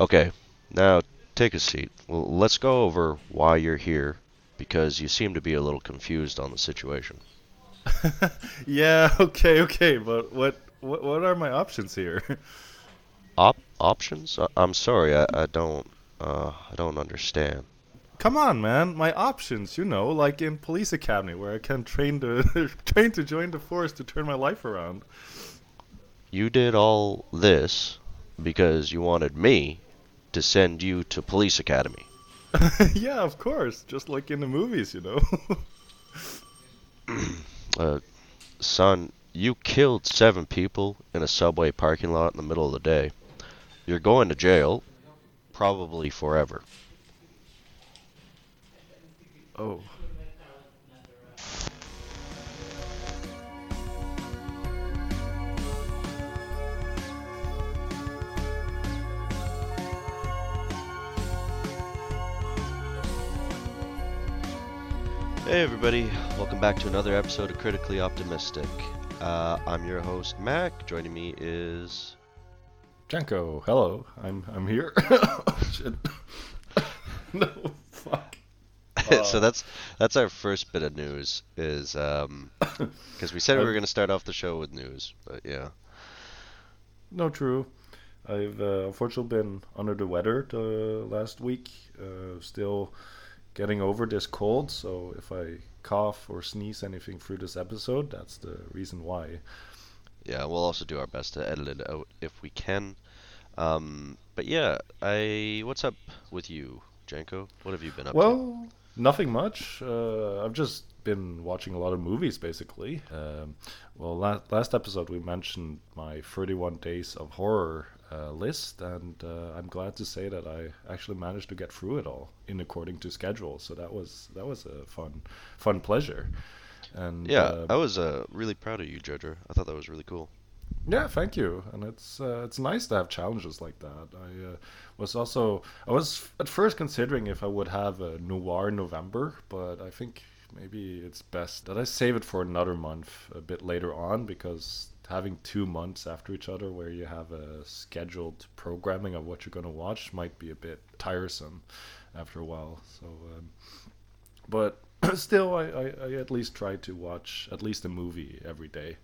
Okay, now take a seat. Well, let's go over why you're here, because you seem to be a little confused on the situation. yeah, okay, okay, but what what what are my options here? Op options? I I'm sorry, I, I don't uh I don't understand. Come on, man, my options, you know, like in Police Academy where I can train to train to join the force to turn my life around. You did all this because you wanted me to send you to police academy. yeah, of course, just like in the movies, you know. uh, son, you killed seven people in a subway parking lot in the middle of the day. You're going to jail, probably forever. Oh. Hey everybody, welcome back to another episode of Critically Optimistic. Uh, I'm your host Mac. Joining me is Janko. Hello, I'm I'm here. Shit. no, fuck. so Uh, that's that's our first bit of news is um because we said we were going to start off the show with news, but yeah. No, true. I've uh, unfortunately been under the weather the last week. Uh, still getting over this cold, so if I cough or sneeze anything through this episode, that's the reason why. Yeah, we'll also do our best to edit it out if we can. Um, but yeah, I what's up with you, Janko? What have you been up to? Well, nothing much. Uh, I've just been watching a lot of movies, basically. Um, well, last last episode we mentioned my 31 Days of Horror uh, list, and uh, I'm glad to say that I actually managed to get through it all in according to schedule. So that was that was a fun fun pleasure. And Yeah, uh, I was uh, really proud of you, Jojo. I thought that was really cool. yeah, thank you. And it's uh, it's nice to have challenges like that. I uh, was also I was at first considering if I would have a noir November, but I think maybe it's best that I save it for another month a bit later on because having two months after each other where you have a scheduled programming of what you're going to watch might be a bit tiresome after a while. So, um, but still, I, I, I at least try to watch at least a movie every day.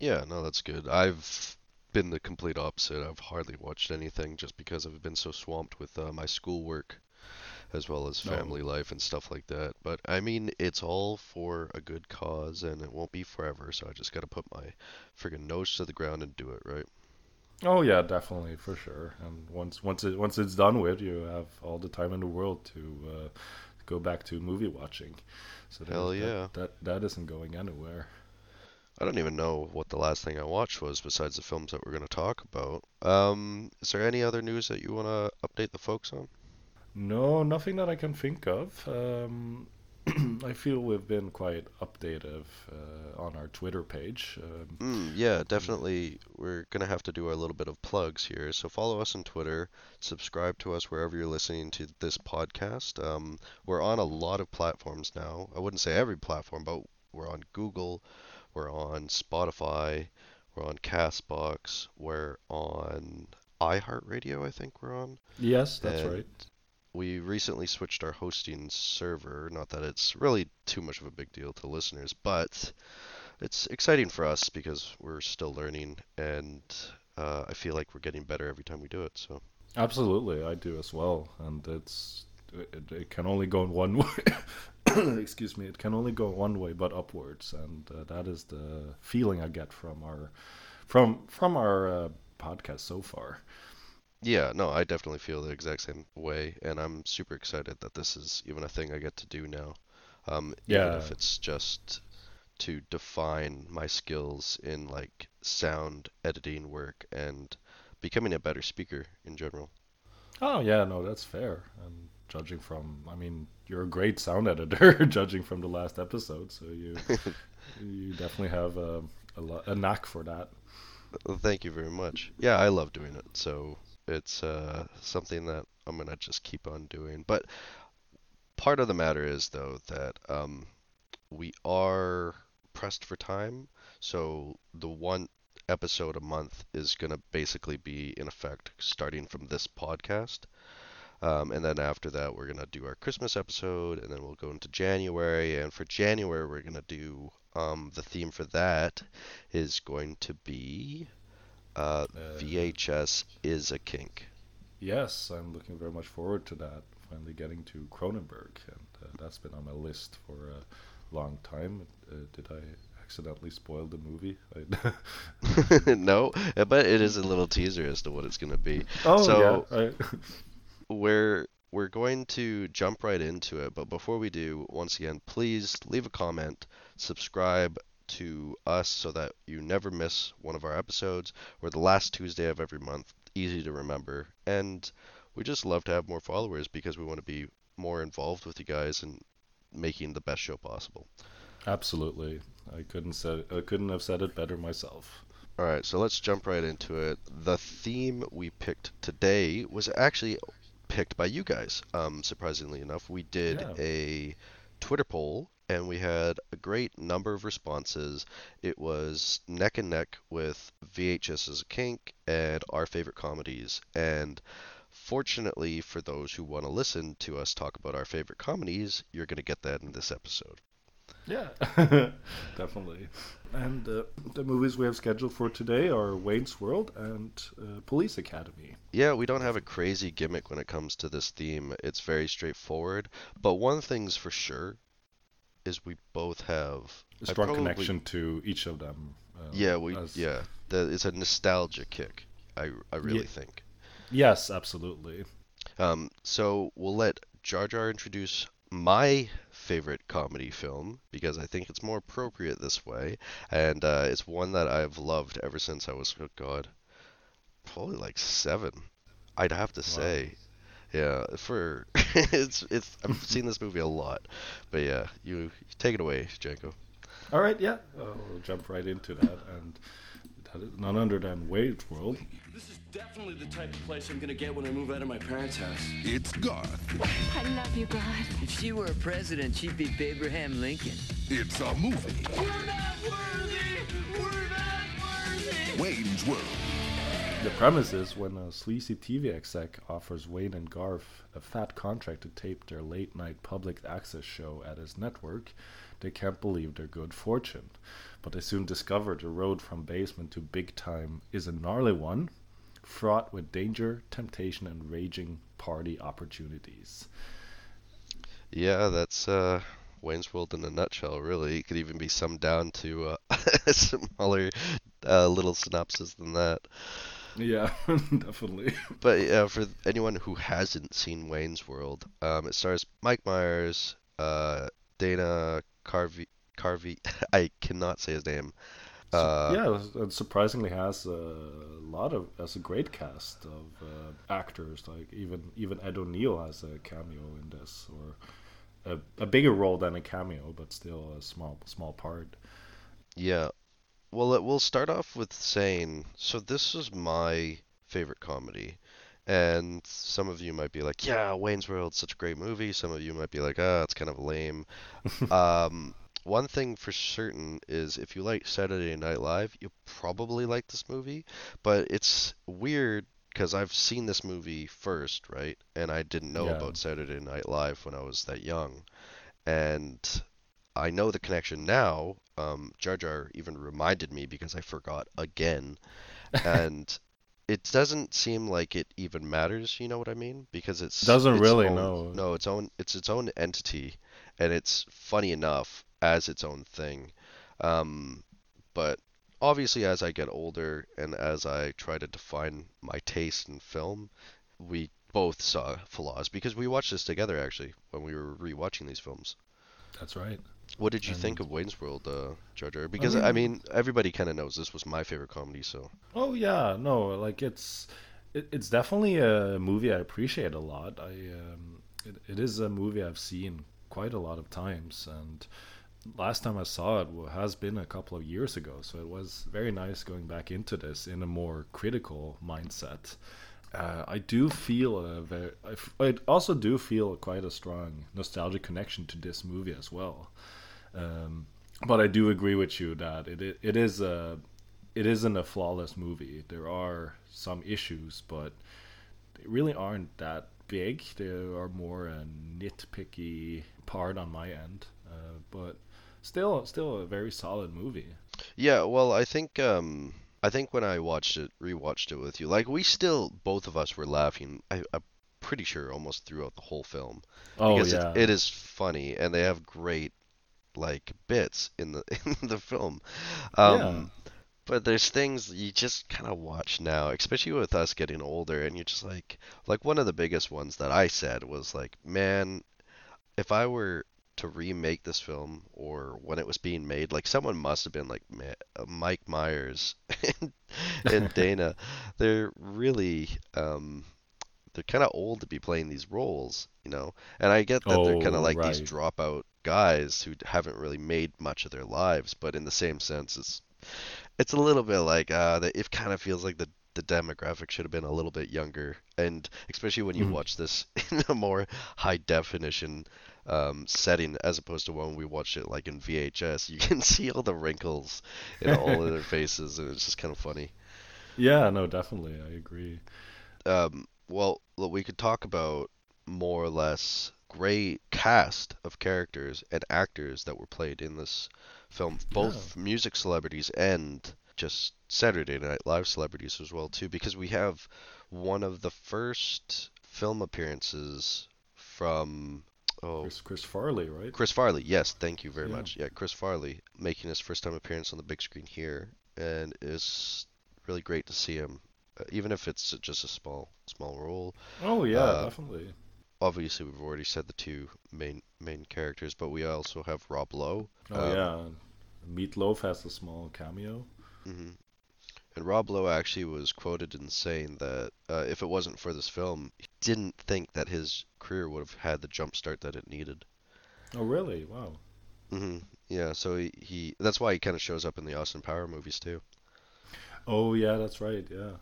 Yeah, no, that's good. I've been the complete opposite. I've hardly watched anything just because I've been so swamped with uh, my schoolwork as well as No. family life and stuff like that. But I mean, it's all for a good cause and it won't be forever, so I just gotta put my friggin' nose to the ground and do it, right? Oh yeah, definitely for sure. And once once it once it's done with, you have all the time in the world to uh, go back to movie watching. So Hell that, yeah. that, that that isn't going anywhere. I don't even know what the last thing I watched was besides the films that we're gonna talk about. Um, is there any other news that you wanna update the folks on? No, nothing that I can think of. Um, I feel we've been quite updative uh, on our Twitter page. Um, Mm, yeah, definitely. We're gonna have to do a little bit of plugs here. So follow us on Twitter, subscribe to us wherever you're listening to this podcast. Um, we're on a lot of platforms now. I wouldn't say every platform, but we're on Google, we're on Spotify, we're on Castbox, we're on iHeartRadio, I think we're on. yes, that's And right. We recently switched our hosting server. Not that it's really too much of a big deal to listeners, but it's exciting for us because we're still learning, and uh, I feel like we're getting better every time we do it. So Absolutely, I do as well, and it's it, it can only go in one way. Excuse me, it can only go one way, but upwards, and uh, that is the feeling I get from our from from our uh, podcast so far. Yeah, no, I definitely feel the exact same way, and I'm super excited that this is even a thing I get to do now. Um, even Yeah. if it's just to define my skills in like sound editing work and becoming a better speaker in general. Oh yeah, no, that's fair. And judging from, I mean, you're a great sound editor. judging from the last episode, so you you definitely have a a, lo- a knack for that. Thank you very much. Yeah, I love doing it. So it's uh, something that I'm gonna just keep on doing. But part of the matter is though that um, we are pressed for time. So the one episode a month is to basically be in effect starting from this podcast. Um, and then after that, we're going to do our Christmas episode, and then we'll go into January. And for January, we're going to do um, the theme for that is going to be uh, VHS is a kink. Yes, I'm looking very much forward to that. Finally getting to Cronenberg, and uh, that's been on my list for a long time. Uh, did I accidentally spoil the movie? I... no, but it is a little teaser as to what it's going to be. oh So- yeah, I... we're we're going to jump right into it, but before we do, once again, please leave a comment, subscribe to us so that you never miss one of our episodes. We're the last Tuesday of every month, easy to remember, and we just love to have more followers because we want to be more involved with you guys and making the best show possible. absolutely. I couldn't said I couldn't have said it better myself. All right, so let's jump right into it. The theme we picked today was actually picked by you guys. Um, surprisingly enough, we did Yeah. a Twitter poll and we had a great number of responses. It was neck and neck with VHS as a kink and our favorite comedies. And fortunately, for those who want to listen to us talk about our favorite comedies, you're going to get that in this episode. Yeah, definitely. And uh, the movies we have scheduled for today are Wayne's World and uh, Police Academy. Yeah, we don't have a crazy gimmick when it comes to this theme. It's very straightforward. But one thing's for sure is we both have A strong probably- connection to each of them. uh, Yeah, we as- yeah. The, it's a nostalgia kick. I I really think. Yes, absolutely. Um, so we'll let Jar Jar introduce my favorite comedy film because I think it's more appropriate this way, and uh, it's one that I've loved ever since I was oh God, probably like seven. I'd have to say, yeah. For it's it's I've seen this movie a lot, but yeah, you, you take it away, Janko. All right, yeah. Uh, we'll jump right into that. And that is none other than Wayne's World. This is definitely the type of place I'm gonna get when I move out of my parents' house. It's Garth. I love you, God. If she were a president, she'd be Abraham Lincoln. It's a movie. We're not worthy! We're not worthy! Wayne's World. The premise is when a sleazy TV exec offers Wayne and Garth a fat contract to tape their late night public access show at his network, they can't believe their good fortune. But they soon discover the road from basement to big time is a gnarly one, fraught with danger, temptation, and raging party opportunities. Yeah, that's uh, Wayne's World in a nutshell, really. It could even be summed down to uh, a smaller uh, little synopsis than that. Yeah, definitely. But yeah, for anyone who hasn't seen Wayne's World, um, it stars Mike Myers, uh, Dana Carvey. Carvey, I cannot say his name. Uh, yeah, it surprisingly has a lot of has a great cast of uh, actors. Like even even Ed O'Neill has a cameo in this, or a, a bigger role than a cameo, but still a small small part. Yeah. Well, it, we'll start off with saying, so this is my favorite comedy. And some of you might be like, yeah, Wayne's World's such a great movie. Some of you might be like, ah, it's kind of lame. um, one thing for certain is if you like Saturday Night Live, you'll probably like this movie. But it's weird because I've seen this movie first, right? And I didn't know Yeah. about Saturday Night Live when I was that young. And I know the connection now. Um, Jar Jar even reminded me because I forgot again, and it doesn't seem like it even matters. You know what I mean? Because it's Doesn't its really, own- no. No, its own. It's its own entity, and it's funny enough as its own thing. Um, but obviously, as I get older and as I try to define my taste in film, we both saw flaws because we watched this together actually when we were rewatching these films. That's right. What did you think of Wayne's World, uh, Jar Jar? Because I mean, mean- everybody kind of knows this was my favorite comedy, so Oh yeah, no, like it's it, it's definitely a movie I appreciate a lot. I um, it, it is a movie I've seen quite a lot of times, and last time I saw it has been a couple of years ago. So it was very nice going back into this in a more critical mindset. Uh, I do feel a very, I, f- I also do feel quite a strong nostalgic connection to this movie as well. Um, but I do agree with you that it it, it is a it isn't a flawless movie. There are some issues, but they really aren't that big. They are more a nitpicky part on my end, uh, but still, still a very solid movie. Yeah, well, I think um I think when I watched it, rewatched it with you, like we still both of us were laughing. I, I'm pretty sure almost throughout the whole film Oh because yeah, it, it is funny and they have great like bits in the in the film. Um, Yeah. But there's things you just kind of watch now, especially with us getting older, and you're just like, like one of the biggest ones that I said was like, man, if I were to remake this film or when it was being made, like someone must have been like Mike Myers and, and Dana. They're really um they're kind of old to be playing these roles, you know. And I get that they're kind Oh, of like these dropout guys who haven't really made much of their lives, but in the same sense, it's it's a little bit like uh that it kind of feels like the the demographic should have been a little bit younger, and especially when you Mhm. watch this in a more high definition um, setting as opposed to when we watched it like in VHS, you can see all the wrinkles in all of their faces, and it's just kind of funny. yeah, no, definitely, I agree. Um, well, we could talk about more or less great cast of characters and actors that were played in this film, both music celebrities and just Saturday Night Live celebrities as well too, because we have one of the first film appearances from oh Chris, Chris Farley, right? Chris Farley. Yes, thank you very Yeah. much. Yeah, Chris Farley making his first time appearance on the big screen here, and it's really great to see him, uh, even if it's just a small small role. Oh yeah, Uh, definitely. Obviously, we've already said the two main main characters, but we also have Rob Lowe. Oh um, yeah, Meatloaf has a small cameo. hmm And Rob Lowe actually was quoted in saying that uh, if it wasn't for this film, he didn't think that his career would have had the jump start that it needed. Oh really? Wow. hmm Yeah, so he, he that's why he kind of shows up in the Austin Power movies too. Oh yeah, that's right. Yeah,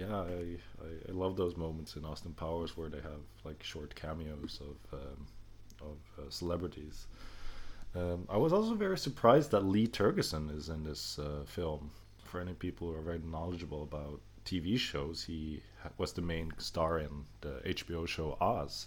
yeah. I, I, I love those moments in Austin Powers where they have like short cameos of um, of uh, celebrities. Um, I was also very surprised that Lee Tergesen is in this uh, film. For any people who are very knowledgeable about TV shows, he was the main star in the HBO show Oz,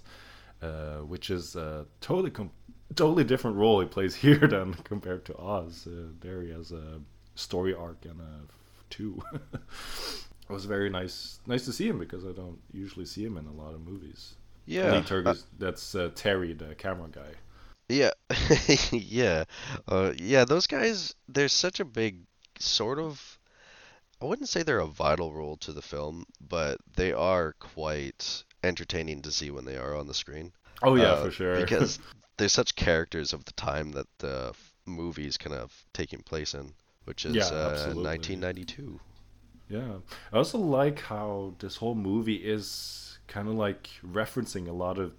uh, which is a totally com- totally different role he plays here than compared to Oz. Uh, there he has a story arc and a two. it was very nice nice to see him because I don't usually see him in a lot of movies. Yeah, Lee uh, that's uh, Terry, the camera guy. Yeah, yeah, uh, yeah. Those guys, they're such a big sort of. I wouldn't say they're a vital role to the film, but they are quite entertaining to see when they are on the screen. Oh yeah, Uh, for sure. Because they're such characters of the time that the movie's kind of taking place in, which is Yeah, uh, 1992. Yeah. I also like how this whole movie is kind of like referencing a lot of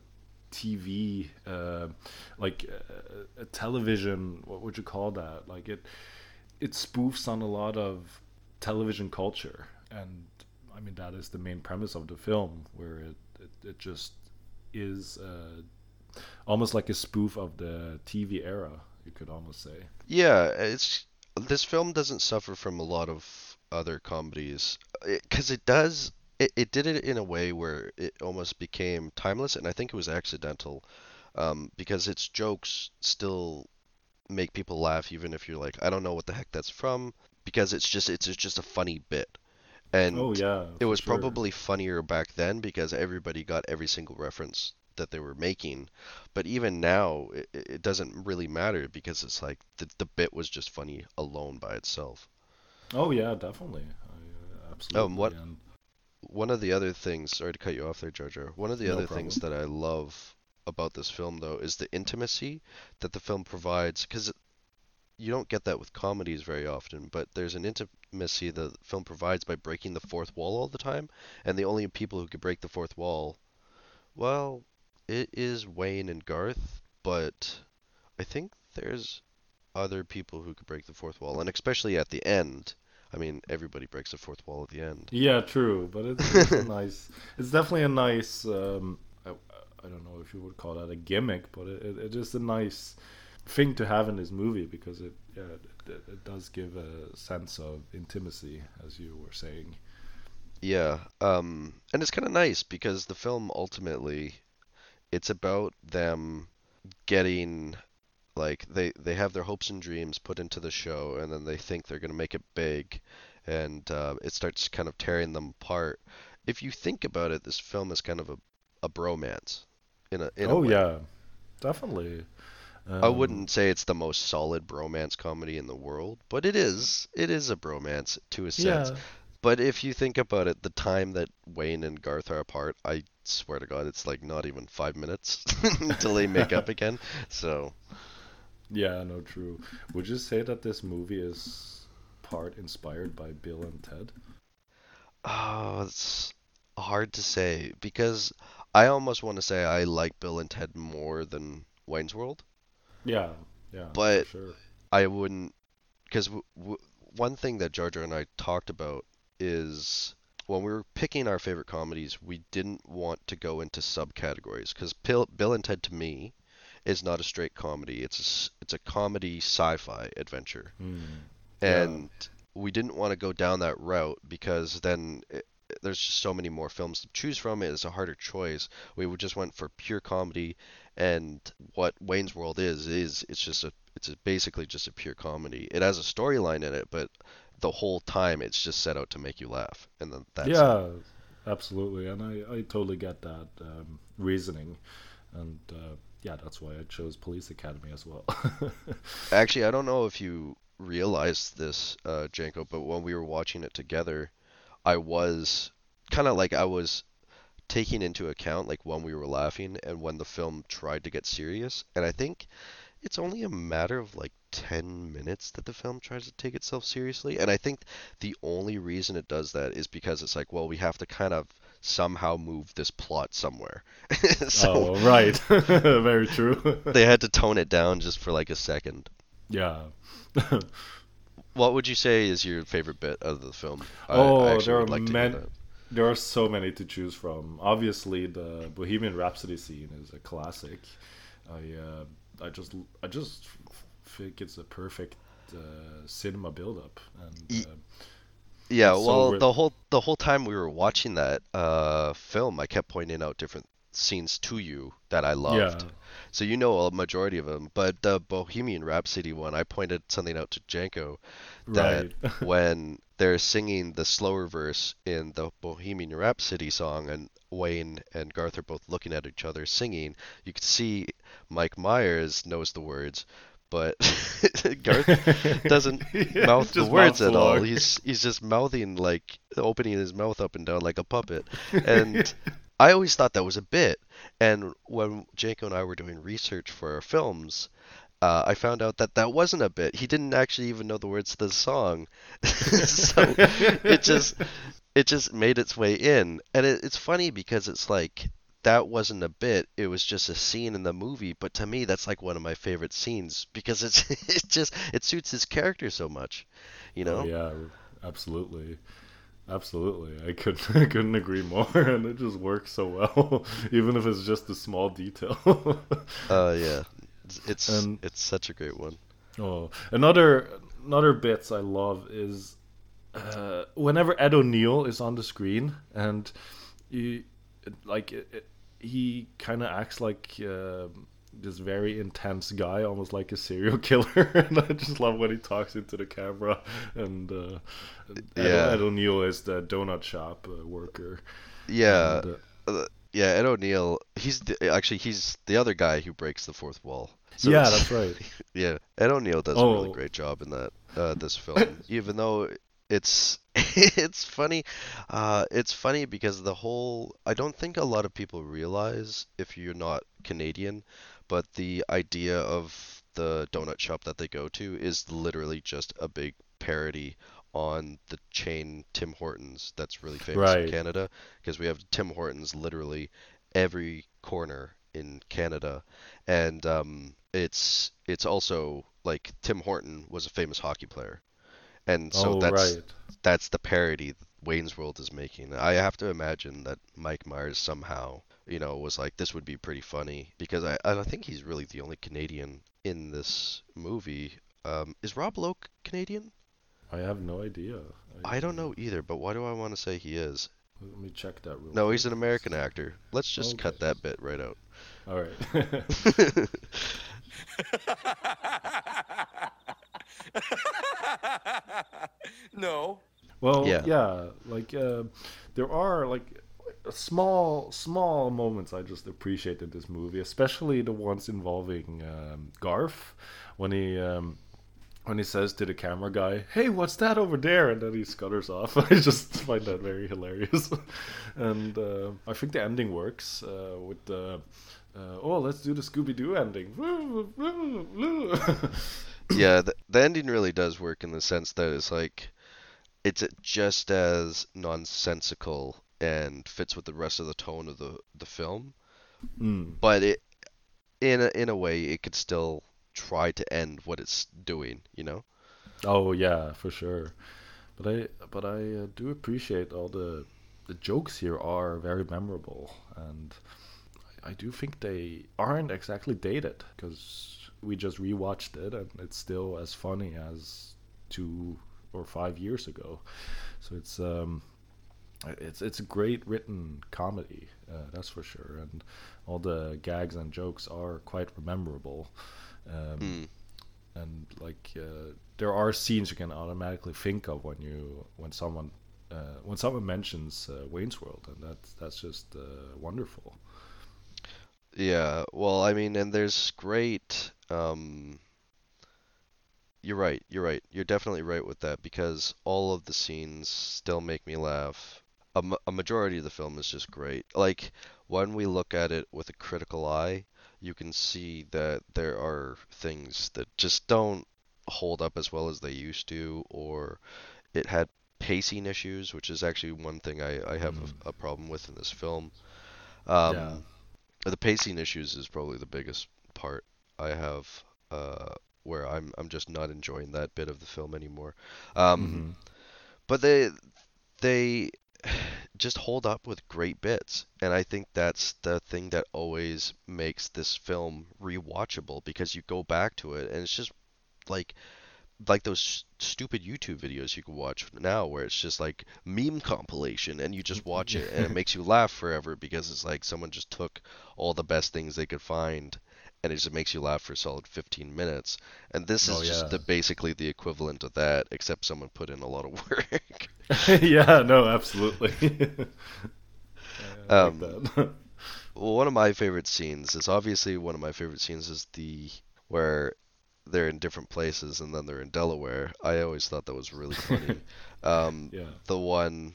TV, uh, like uh, a television. What would you call that? Like it, it spoofs on a lot of television culture, and I mean that is the main premise of the film, where it it, it just is uh, almost like a spoof of the TV era. You could almost say. Yeah, it's this film doesn't suffer from a lot of other comedies because it, does. It, it did it in a way where it almost became timeless, and I think it was accidental, um, because its jokes still make people laugh, even if you're like, I don't know what the heck that's from, because it's just it's just a funny bit, and oh yeah. it was sure. probably funnier back then because everybody got every single reference that they were making. But even now, it, it doesn't really matter because it's like the, the bit was just funny alone by itself. Oh yeah, definitely. I, absolutely. Oh, what- and- One of the other things, sorry to cut you off there, Jojo. One of the No other things that I love about this film, though, is the intimacy that the film provides. Because you don't get that with comedies very often, but there's an intimacy the film provides by breaking the fourth wall all the time. And the only people who could break the fourth wall, well, it is Wayne and Garth, but I think there's other people who could break the fourth wall, and especially at the end. I mean, everybody breaks the fourth wall at the end. Yeah, true, but it's, it's nice. It's definitely a nice. Um, I, I don't know if you would call that a gimmick, but it, it, it is a nice thing to have in this movie because it yeah, it, it, it does give a sense of intimacy, as you were saying. Yeah, um, and it's kind of nice because the film ultimately, it's about them getting like they they have their hopes and dreams put into the show, and then they think they're gonna make it big, and uh, it starts kind of tearing them apart. If you think about it, this film is kind of a, a bromance in a in a oh way. yeah, definitely. I Um, wouldn't say it's the most solid bromance comedy in the world, but it is. It is a bromance to a sense. Yeah, But if you think about it, the time that Wayne and Garth are apart, I swear to God, it's like not even five minutes until they make up again. So, yeah, no, true. Would you say that this movie is part inspired by Bill and Ted? oh, it's hard to say because I almost want to say I like Bill and Ted more than Wayne's World. Yeah, yeah, But- sure. I wouldn't, because w- w- one thing that Jar Jar and I talked about is when we were picking our favorite comedies, we didn't want to go into subcategories because Bill, Bill and Ted to me is not a straight comedy. It's a, it's a comedy sci-fi adventure, Mm. Yeah. and we didn't want to go down that route because then it, there's just so many more films to choose from. It's a harder choice. We just went for pure comedy, and what Wayne's World is is it's just a it's a, basically just a pure comedy. It has a storyline in it, but the whole time it's just set out to make you laugh, and then that's it. yeah, absolutely, and I, I totally get that um, reasoning, and uh, yeah, that's why I chose Police Academy as well. Actually, I don't know if you realized this, uh, Janko, but when we were watching it together, I was kind of like I was taking into account like when we were laughing and when the film tried to get serious. And I think it's only a matter of like 10 minutes that the film tries to take itself seriously. And I think the only reason it does that is because it's like, well, we have to kind of somehow move this plot somewhere. so oh, right, very true. they had to tone it down just for like a second. yeah. What would you say is your favorite bit of the film? I- I oh, there are like many. There are so many to choose from. Obviously, the Bohemian Rhapsody scene is a classic. I uh, I just I just think it's a perfect uh, cinema build-up, and uh, Yeah, So well, we're- the whole the whole time we were watching that uh, film, I kept pointing out different scenes to you that I loved. yeah, So you know a majority of them, but the Bohemian Rhapsody one, I pointed something out to Janko that right. when they're singing the slower verse in the Bohemian Rhapsody song and Wayne and Garth are both looking at each other singing, you could see Mike Myers knows the words, but Garth doesn't Yeah, mouth the words at all. He's he's just mouthing like opening his mouth up and down like a puppet. And I always thought that was a bit. And when Janko and I were doing research for our films, uh, I found out that that wasn't a bit. He didn't actually even know the words to the song, so it just it just made its way in. And it, it's funny because it's like that wasn't a bit. It was just a scene in the movie. But to me, that's like one of my favorite scenes because it's it just it suits his character so much, you know. Oh, yeah, absolutely. Absolutely, I couldn't I couldn't agree more, and it just works so well, even if it's just a small detail. Uh, yeah, it's it's, And- it's such a great one. Oh, another another bits I love is uh, whenever Ed O'Neill is on the screen and you like it, it- he kind of acts like uh, this very intense guy, almost like a serial killer, and I just love when he talks into the camera. And uh, Ed, Yeah. Ed O'Neill is the donut shop uh, worker. Yeah, And, uh, uh, yeah. Ed O'Neill. He's the, actually he's the other guy who breaks the fourth wall. So yeah, that's right. Yeah, Ed O'Neill does a really Oh. great job in that uh, this film, even though it's it's funny. Uh, it's funny because the whole I don't think a lot of people realize if you're not Canadian, but the idea of the donut shop that they go to is literally just a big parody on the chain Tim Hortons that's really famous in Canada because we have Tim Hortons literally every corner in Canada and um, it's it's also like Tim Horton was a famous hockey player, and so oh, that's right. that's the parody Wayne's World is making. I have to imagine that Mike Myers somehow you know was like this would be pretty funny because I I think he's really the only Canadian in this movie Um, is Rob Lowe Canadian? I have no idea. I don't know either, but why do I want to say he is? Let me check that real No, he's an American actor. Let's just cut that bit right out. All right. no. Well, Yeah. yeah, like uh, there are like small, small moments I just appreciate in this movie, especially the ones involving um, Garth when he um, when he says to the camera guy, "Hey, what's that over there?" and then he scutters off. I just find that very hilarious, and uh, I think the ending works uh, with the. Uh, oh, let's do the Scooby Doo ending. yeah, the, the ending really does work in the sense that it's like it's just as nonsensical and fits with the rest of the tone of the the film, Mm. but it in a, in a way it could still try to end what it's doing, you know? Oh yeah, for sure. But I but I uh, do appreciate all the the jokes here are very memorable and I, I do think they aren't exactly dated because we just rewatched it and it's still as funny as two or five years ago. So it's um it's it's a great written comedy, uh, that's for sure, and all the gags and jokes are quite memorable. Um, Mm. and like uh, there are scenes you can automatically think of when you when someone uh, when someone mentions uh, Wayne's World, and that's that's just uh, wonderful. Yeah, well, I mean, and there's great. Um, you're right. You're right. You're definitely right with that because all of the scenes still make me laugh. A, ma- a majority of the film is just great. Like when we look at it with a critical eye, you can see that there are things that just don't hold up as well as they used to, or it had pacing issues, which is actually one thing I, I have a, a problem with in this film. Um, Yeah. the pacing issues is probably the biggest part I have, uh, where I'm I'm just not enjoying that bit of the film anymore. Um, but they they just hold up with great bits, and I think that's the thing that always makes this film rewatchable because you go back to it and it's just like like those stupid YouTube videos you can watch now where it's just like meme compilation and you just watch it and it makes you laugh forever because it's like someone just took all the best things they could find and it just makes you laugh for a solid 15 minutes and this is Oh, just yeah. the basically the equivalent of that except someone put in a lot of work yeah, no, absolutely. Like Um. One of my favorite scenes is obviously one of my favorite scenes is the where they're in different places and then they're in Delaware. I always thought that was really funny. um, yeah. the one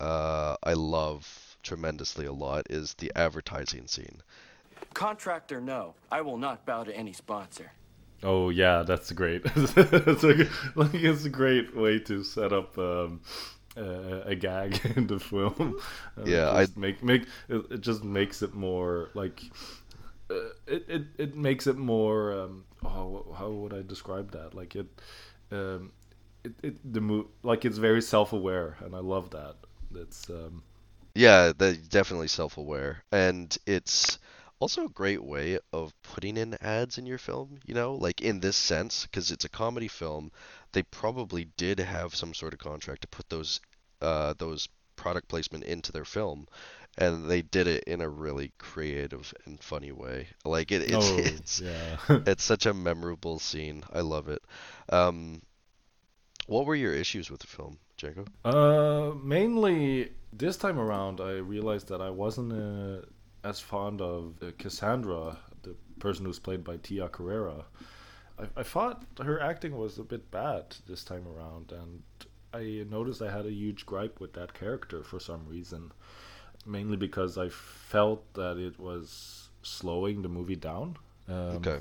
uh, I love tremendously a lot is the advertising scene. Contractor, no. I will not bow to any sponsor. Oh yeah, that's great. it's a, like it's a great way to set up um, uh, a gag in the film. And Yeah, I- just make make it, it just makes it more like uh, it, it it makes it more. Um, oh, how would I describe that? Like it, um, it, it the mo- like it's very self aware, and I love that. It's um, Yeah, they're definitely self-aware, and it's also a great way of putting in ads in your film. You know, like in this sense, because it's a comedy film, they probably did have some sort of contract to put those uh, those product placement into their film, and they did it in a really creative and funny way. Like it, it's oh it's yeah. it's such a memorable scene. I love it. Um, what were your issues with the film, Jacob? Uh, mainly this time around, I realized that I wasn't uh, as fond of Cassandra, the person who's played by Tia Carrere. I, I thought her acting was a bit bad this time around, and I noticed I had a huge gripe with that character for some reason. Mainly because I felt that it was slowing the movie down. Um, Okay.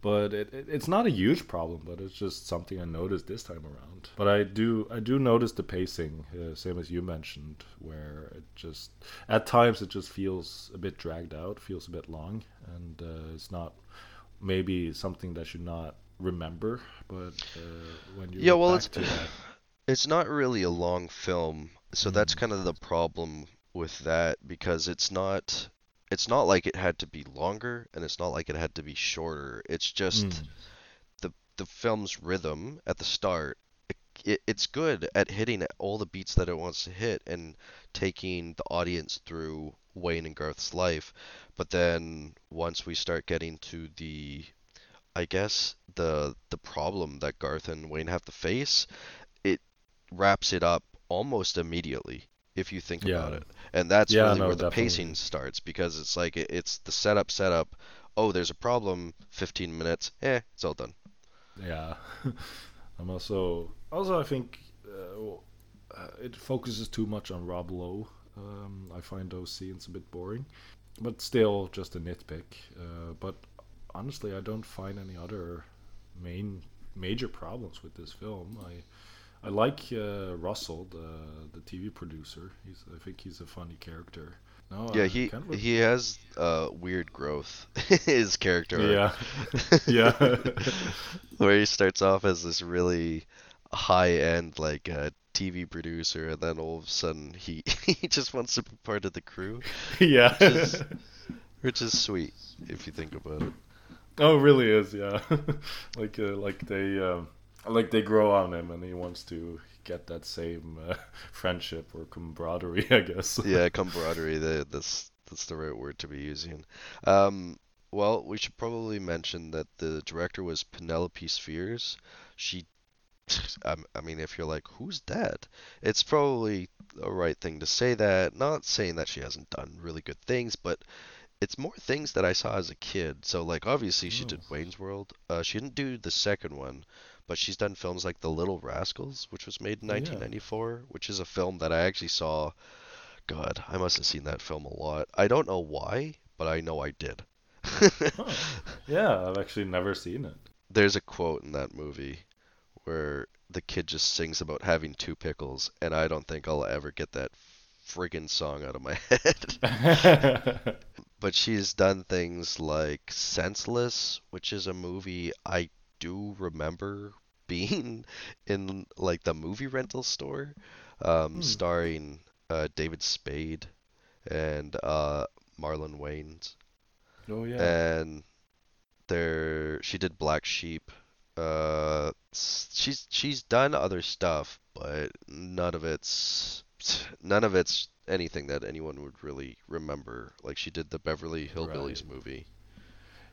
But it, it, it's not a huge problem but it's just something i noticed this time around. But i do i do notice the pacing uh, same as you mentioned where it just at times it just feels a bit dragged out feels a bit long and uh, it's not maybe something that you not remember but uh, when you Yeah, well, it's- that. It's not really a long film, so that's kind of the problem with that because it's not it's not like it had to be longer and it's not like it had to be shorter. It's just Mm. the the film's rhythm at the start. It, it's good at hitting all the beats that it wants to hit and taking the audience through Wayne and Garth's life. But then once we start getting to the I guess the the problem that Garth and Wayne have to face, it wraps it up almost immediately if you think Yeah. about it. And that's Yeah, really no, where the definitely. pacing starts because it's like it, it's the setup setup. Oh, there's a problem. 15 minutes. Eh, it's all done. Yeah, I'm also also I think uh, uh, it focuses too much on Rob Lowe. Um, I find those scenes a bit boring, but still just a nitpick. Uh, but honestly, I don't find any other main major problems with this film. I I like uh, Russell, the the TV producer. He's I think he's a funny character. No, Yeah, I he can't re- he has uh weird growth. His character. Yeah, yeah. where he starts off as this really high end like uh, TV producer, and then all of a sudden he he just wants to be part of the crew, yeah. which is, which is sweet if you think about it. Oh, it really is, yeah. like, uh, like they, um, like they grow on him, and he wants to get that same uh, friendship or camaraderie, I guess. Yeah, camaraderie. The, that's that's the right word to be using. Um, well, we should probably mention that the director was Penelope Spheeris. She, I mean, if you're like, who's that? It's probably the right thing to say that. Not saying that she hasn't done really good things, but it's more things that I saw as a kid. So, like, obviously she did Wayne's World. Uh, she didn't do the second one, but she's done films like The Little Rascals, which was made in Oh, yeah. 1994, which is a film that I actually saw. God, I must have seen that film a lot. I don't know why, but I know I did. Oh, yeah, I've actually never seen it. There's a quote in that movie where the kid just sings about having two pickles, and I don't think I'll ever get that friggin' song out of my head. but she's done things like Senseless, which is a movie I do remember being in like the movie rental store, um, starring uh, David Spade and uh, Marlon Wayans. oh yeah. And there, she did Black Sheep. Uh, she's she's done other stuff, but none of it's none of it's anything that anyone would really remember. Like she did the Beverly Hillbillies Right. movie.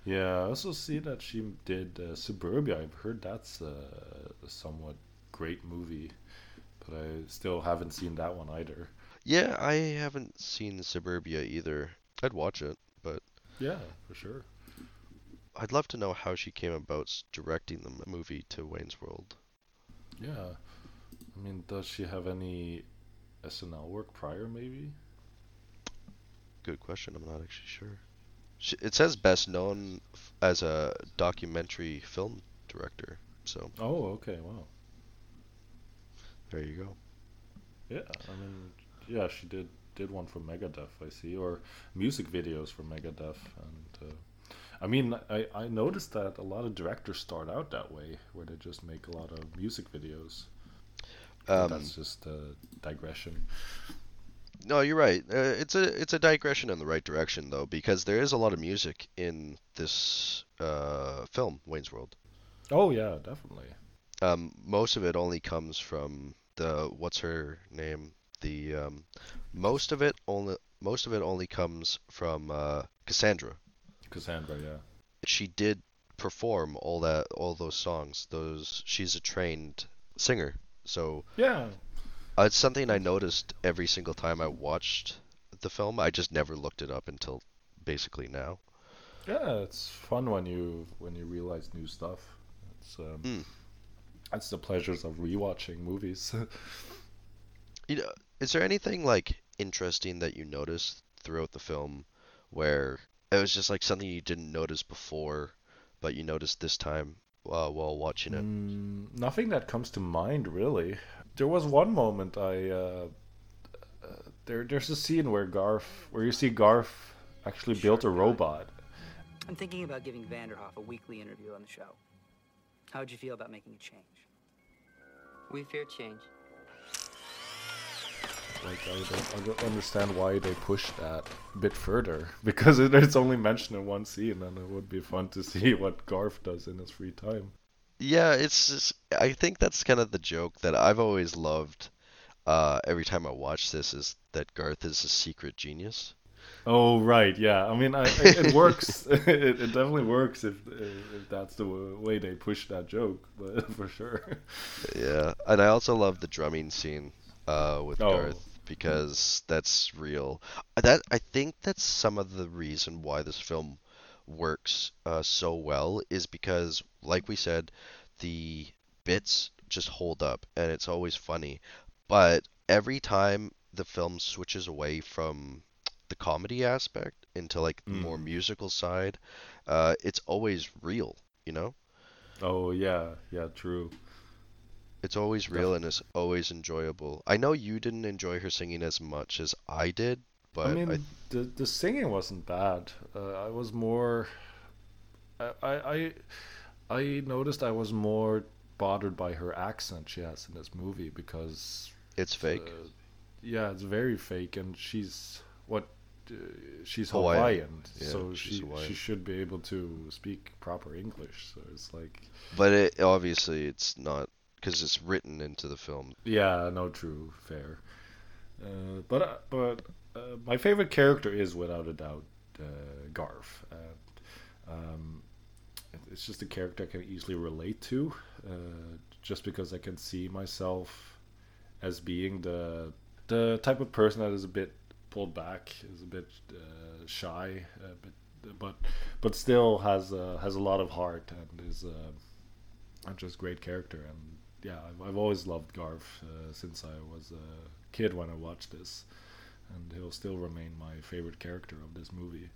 Yeah, I also see that she did uh, Suburbia. I've heard that's uh, a somewhat great movie, but I still haven't seen that one either. Yeah, I haven't seen Suburbia either. I'd watch it, but Yeah, for sure. I'd love to know how she came about directing the movie to Wayne's World. Yeah. I mean, does she have any SNL work prior, maybe? Good question. I'm not actually sure. She, it says best known f- as a documentary film director. So Oh, okay, wow. there you go. Yeah, I mean, yeah, she did did one for Megadeth, I see, or music videos for Megadeth, and uh, I mean, I I noticed that a lot of directors start out that way, where they just make a lot of music videos. Um, that's just a digression. No, you're right. Uh, it's a it's a digression in the right direction though, because there is a lot of music in this uh, film, Wayne's World. Oh yeah, definitely. Um, most of it only comes from the what's her name? The um, most of it only most of it only comes from uh, Cassandra. Cassandra, yeah. She did perform all that all those songs. Those she's a trained singer, so Yeah, uh, it's something I noticed every single time I watched the film. I just never looked it up until basically now. yeah, it's fun when you when you realize new stuff. It's um, Mm. that's the pleasures of rewatching movies. You know, is there anything like interesting that you noticed throughout the film where it was just like something you didn't notice before, but you noticed this time uh, while watching it? Mm, nothing that comes to mind really. There was one moment I uh, uh, there there's a scene where Garth where you see Garth actually built a robot. I'm thinking about giving Vanderhoff a weekly interview on the show. How would you feel about making a change? We fear change. Like I don't, I don't understand why they pushed that a bit further because it, it's only mentioned in one scene, and it would be fun to see what Garth does in his free time. Yeah, it's just, I think that's kind of the joke that I've always loved uh, every time I watch this is that Garth is a secret genius. Oh right, yeah. I mean, I, it, it works. it, it definitely works if if that's the way they push that joke, but for sure. Yeah, and I also love the drumming scene uh, with Oh. Garth because that's real. That I think that's some of the reason why this film works uh, so well is because, like we said, the bits just hold up and it's always funny. But every time the film switches away from the comedy aspect into like the more musical side, uh, it's always real, you know? Oh yeah, yeah, true. It's always real and it's always enjoyable. I know you didn't enjoy her singing as much as I did, but I mean, I, the the singing wasn't bad. Uh, I was more. I, I I noticed I was more bothered by her accent she has in this movie because it's fake. uh, yeah, it's very fake, and she's what uh, she's Hawaiian. Hawaiian, Yeah, so she Hawaiian. she should be able to speak proper English. So it's like, But it obviously it's not because it's written into the film. yeah, no, true, fair. Uh, but uh, but uh, my favorite character is without a doubt uh, Garth. And, um, it's just a character I can easily relate to, uh, just because I can see myself as being the the type of person that is a bit pulled back, is a bit uh, shy, a bit, but but still has uh, has a lot of heart and is uh, just great character. And yeah, I've, I've always loved Garth uh, since I was a kid when I watched this, and he'll still remain my favorite character of this movie.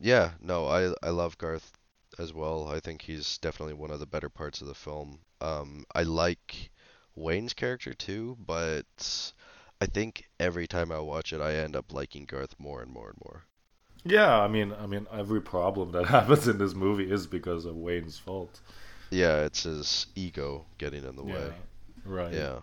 Yeah, no, I I love Garth as well. I think he's definitely one of the better parts of the film. Um, I like Wayne's character too, but I think every time I watch it, I end up liking Garth more and more and more. Yeah, I mean, I mean, every problem that happens in this movie is because of Wayne's fault. Yeah, it's his ego getting in the way. right. Yeah.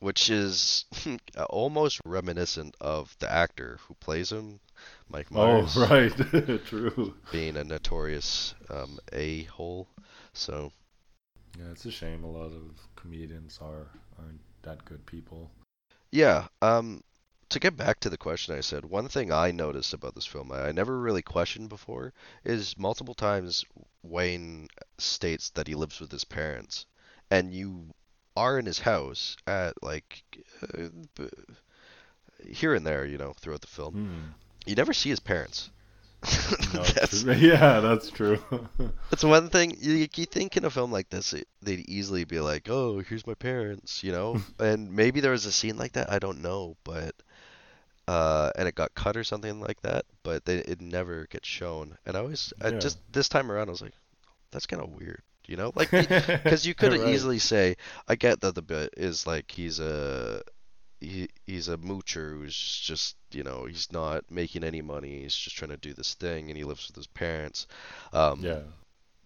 Which is almost reminiscent of the actor who plays him, Mike Myers. Oh, right. True. being a notorious um, a-hole. So, Yeah, it's a shame a lot of comedians are aren't that good people. yeah, um, to get back to the question I said, one thing I noticed about this film I, I never really questioned before is multiple times Wayne states that he lives with his parents, and you are in his house at like uh, here and there, you know, throughout the film. Hmm. You never see his parents. No, that's, yeah, that's true. that's one thing you, you think in a film like this it, they'd easily be like, "Oh, here's my parents," you know, and maybe there was a scene like that. I don't know, but uh, and it got cut or something like that, but they, it never gets shown. And I always, I just this time around, I was like, "That's kind of weird," you know, like because you could Right. easily say, I get that the bit is like he's a he, he's a moocher who's just you know he's not making any money he's just trying to do this thing and he lives with his parents um yeah.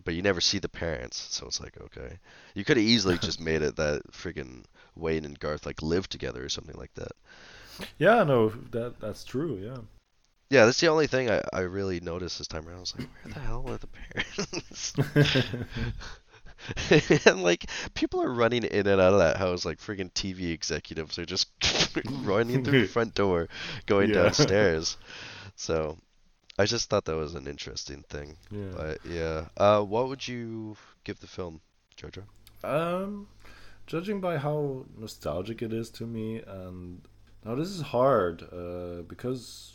but you never see the parents so it's like okay you could have easily just made it that friggin Wayne and Garth like live together or something like that Yeah, no, that that's true. Yeah. yeah that's the only thing I, I really noticed this time around I was like where the hell are the parents and like people are running in and out of that house like friggin TV executives are just running through the front door going Yeah. downstairs so I just thought that was an interesting thing Yeah. but yeah uh what would you give the film Jojo Um, judging by how nostalgic it is to me, and now this is hard uh, because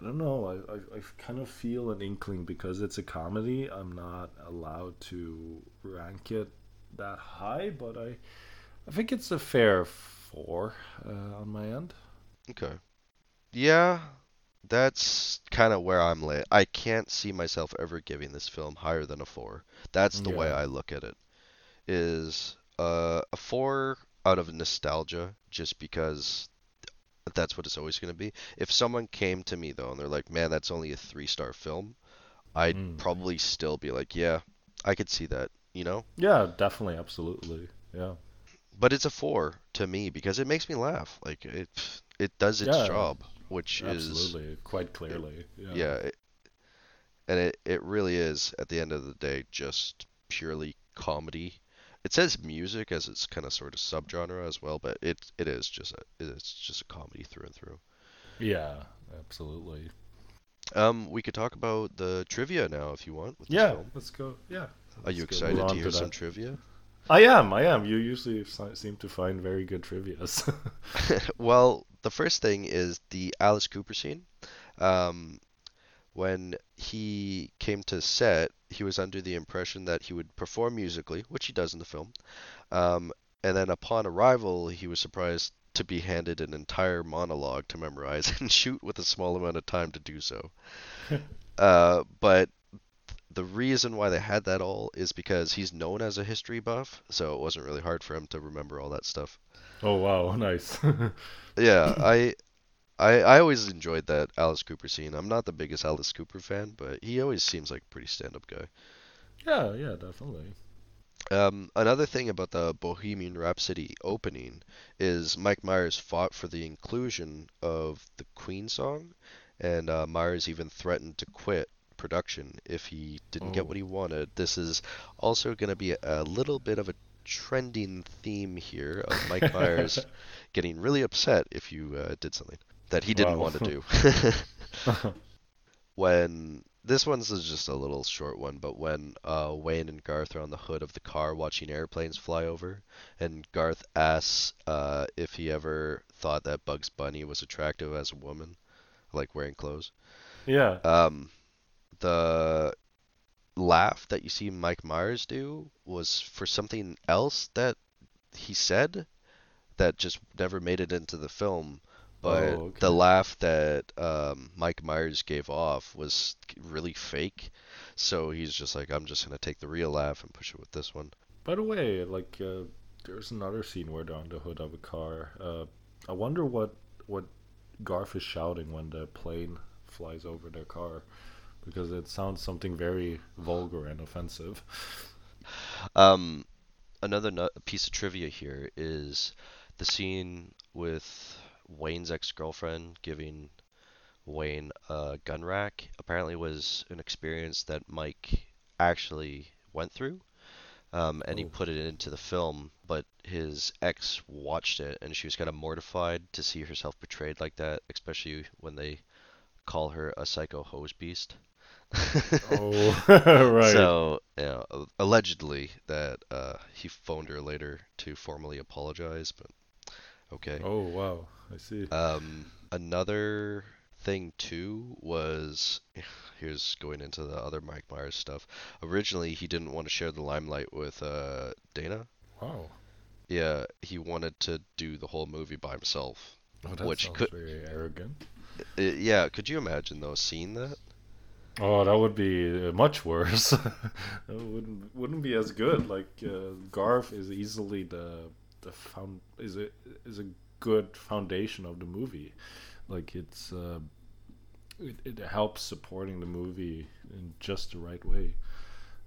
I don't know. I, I I kind of feel an inkling because it's a comedy. I'm not allowed to rank it that high, but I I think it's a fair four uh, on my end. Okay. Yeah, that's kind of where I'm laying. I can't see myself ever giving this film higher than a four. That's the way I look at it. Is uh, a four out of nostalgia, just because that's what it's always going to be. If someone came to me though and they're like, "Man, that's only a three-star film," I'd Mm. probably still be like, "Yeah, I could see that," you know. Yeah, definitely, absolutely. Yeah. But it's a four to me because it makes me laugh. Like it, it does its Yeah. job, which is Absolutely, quite clearly. Yeah. yeah it, and it, it really is at the end of the day just purely comedy it says music as its kind of sort of subgenre as well, but it it is just a it's just a comedy through and through. Yeah, absolutely. Um, we could talk about the trivia now if you want. Yeah, film. let's go. Yeah. Are you Let's go excited to hear some trivia? I am. I am. You usually seem to find very good trivia's. well, the first thing is the Alice Cooper scene. Um, when he came to set, he was under the impression that he would perform musically, which he does in the film. Um, and then upon arrival, he was surprised to be handed an entire monologue to memorize and shoot with a small amount of time to do so. uh, but the reason why they had that all is because he's known as a history buff, so it wasn't really hard for him to remember all that stuff. oh wow, nice. Yeah, I, I, I always enjoyed that Alice Cooper scene. I'm not the biggest Alice Cooper fan, but he always seems like a pretty stand-up guy. yeah, yeah, definitely. Um, another thing about the Bohemian Rhapsody opening is Mike Myers fought for the inclusion of the Queen song, and uh, Myers even threatened to quit production if he didn't get Oh. what he wanted. This is also going to be a little bit of a trending theme here of Mike Myers getting really upset if you uh, did something that he didn't Wow. want to do. when this one's is just a little short one, but when uh, Wayne and Garth are on the hood of the car watching airplanes fly over, and Garth asks uh, if he ever thought that Bugs Bunny was attractive as a woman, like wearing clothes. yeah. Um, the laugh that you see Mike Myers do was for something else that he said that just never made it into the film. But Oh, okay. the laugh that um, Mike Myers gave off was really fake. So he's just like, I'm just gonna take the real laugh and push it with this one. By the way, like uh, there's another scene where they're on the hood of a car. Uh, I wonder what what Garth is shouting when the plane flies over their car, because it sounds something very vulgar and offensive. Um, another nu- piece of trivia here is the scene with Wayne's ex-girlfriend giving Wayne a gun rack. Apparently, was an experience that Mike actually went through, um, and he Oh. put it into the film. But his ex watched it, and she was kind of mortified to see herself portrayed like that, especially when they call her a psycho hose beast. oh, right. So, yeah, a- allegedly that uh, he phoned her later to formally apologize, but okay. Oh wow, I see. Um, another thing too was here's going into the other Mike Myers stuff. Originally, he didn't want to share the limelight with uh, Dana. Wow. Yeah, he wanted to do the whole movie by himself. Oh, that Which could- very arrogant. Yeah, could you imagine though seeing that? Oh, that would be uh, much worse. that wouldn't wouldn't be as good. Like uh, Garth is easily the the found is a is a good foundation of the movie. Like it's uh, it, it helps supporting the movie in just the right way.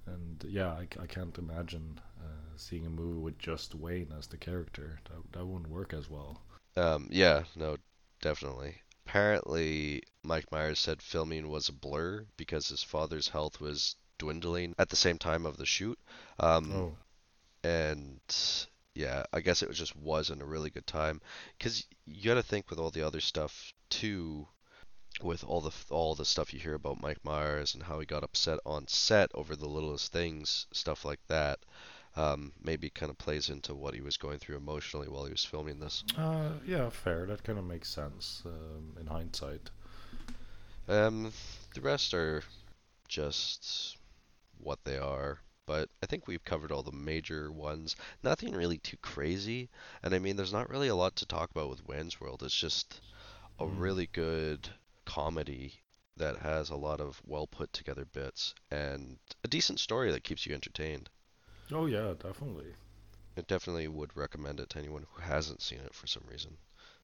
And yeah, I can't imagine uh, seeing a movie with just Wayne as the character. That that wouldn't work as well. Um, yeah, no, definitely. Apparently, Mike Myers said filming was a blur because his father's health was dwindling at the same time of the shoot. Um, Oh, and yeah, I guess it was just wasn't a really good time because you got to think with all the other stuff too, with all the all the stuff you hear about Mike Myers and how he got upset on set over the littlest things, stuff like that. Um, maybe kind of plays into what he was going through emotionally while he was filming this. uh, yeah, fair. That kind of makes sense um, in hindsight. Um, the rest are just what they are, but I think we've covered all the major ones. Nothing really too crazy, and I mean, there's not really a lot to talk about with Wayne's World. It's just a Mm. really good comedy that has a lot of well put together bits and a decent story that keeps you entertained. Oh yeah, definitely. I definitely would recommend it to anyone who hasn't seen it for some reason.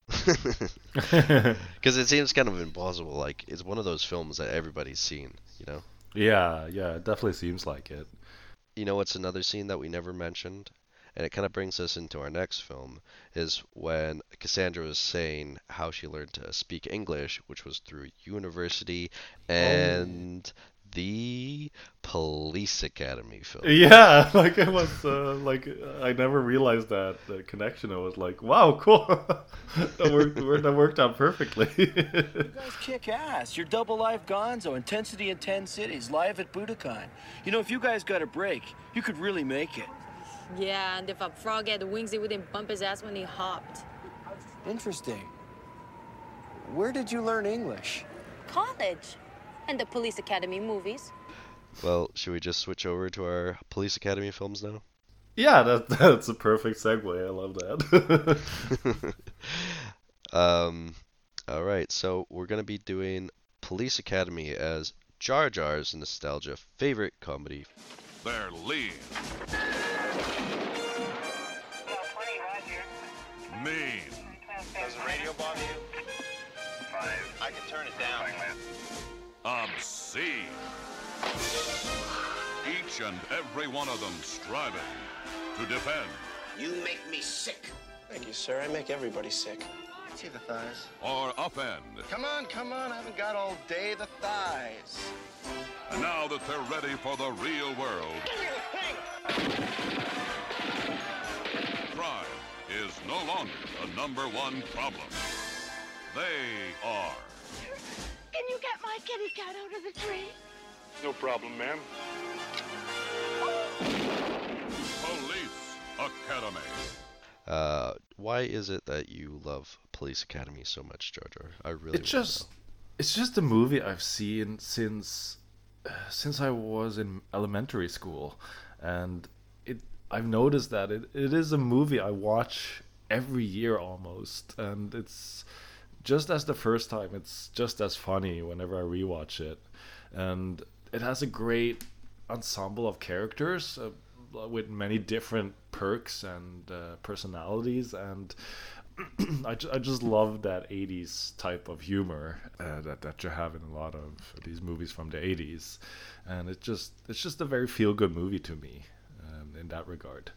Because it seems kind of impossible. Like, it's one of those films that everybody's seen, you know? yeah, yeah, it definitely seems like it. You know what's another scene that we never mentioned? And it kind of brings us into our next film is when Cassandra was saying how she learned to speak English, which was through university, oh. and the Police Academy film. Yeah, like it was uh, like I never realized that the connection. I was like, wow, cool. that worked. That worked out perfectly. You guys kick ass. You're double life gonzo, intensity in 10 cities, live at Budokan. You know, if you guys got a break, you could really make it. Yeah, and if a frog had wings, it wouldn't bump his ass when he hopped. Interesting. Where did you learn English? College. And the police academy movies. Well, should we just switch over to our Police Academy films now? yeah, that, that's a perfect segue. I love that. Um, all right, so we're gonna be doing Police Academy as Jar Jar's nostalgia favorite comedy. They're lean. Mean. Does the radio bother you? I can turn it down. Obscene. Each and every one of them striving to defend You make me sick. Thank you, sir. I make everybody sick. See the thighs. or upend. Come on, come on. I haven't got all day. The thighs. And now that they're ready for the real world, crime is no longer the number one problem. They are. Can you get my kitty cat out of the tree? No problem, ma'am. Police Academy. Uh, why is it that you love Police Academy so much, Jar Jar? I really it's wanna just know. it's just a movie I've seen since uh, since I was in elementary school, and it I've noticed that it, it is a movie I watch every year almost, and it's just as the first time. It's just as funny whenever I rewatch it, and it has a great ensemble of characters. Uh, with many different perks and uh, personalities and I, ju- I just love that 80s type of humor uh, that, that you have in a lot of these movies from the 80s and it just it's just a very feel good movie to me um, in that regard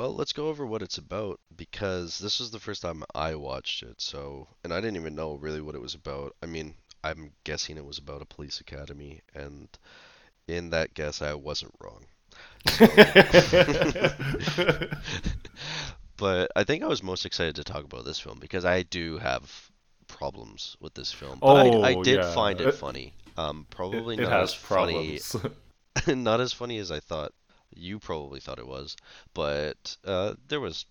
Well, let's go over what it's about because this was the first time I watched it. So, and I didn't even know really what it was about. I mean, I'm guessing it was about a police academy, and in that guess, I wasn't wrong. But I think I was most excited to talk about this film because I do have problems with this film. But I, I Oh, did yeah. find it It- funny. Um, probably it not has as funny problems not as funny as I thought you probably thought it was, but uh, there was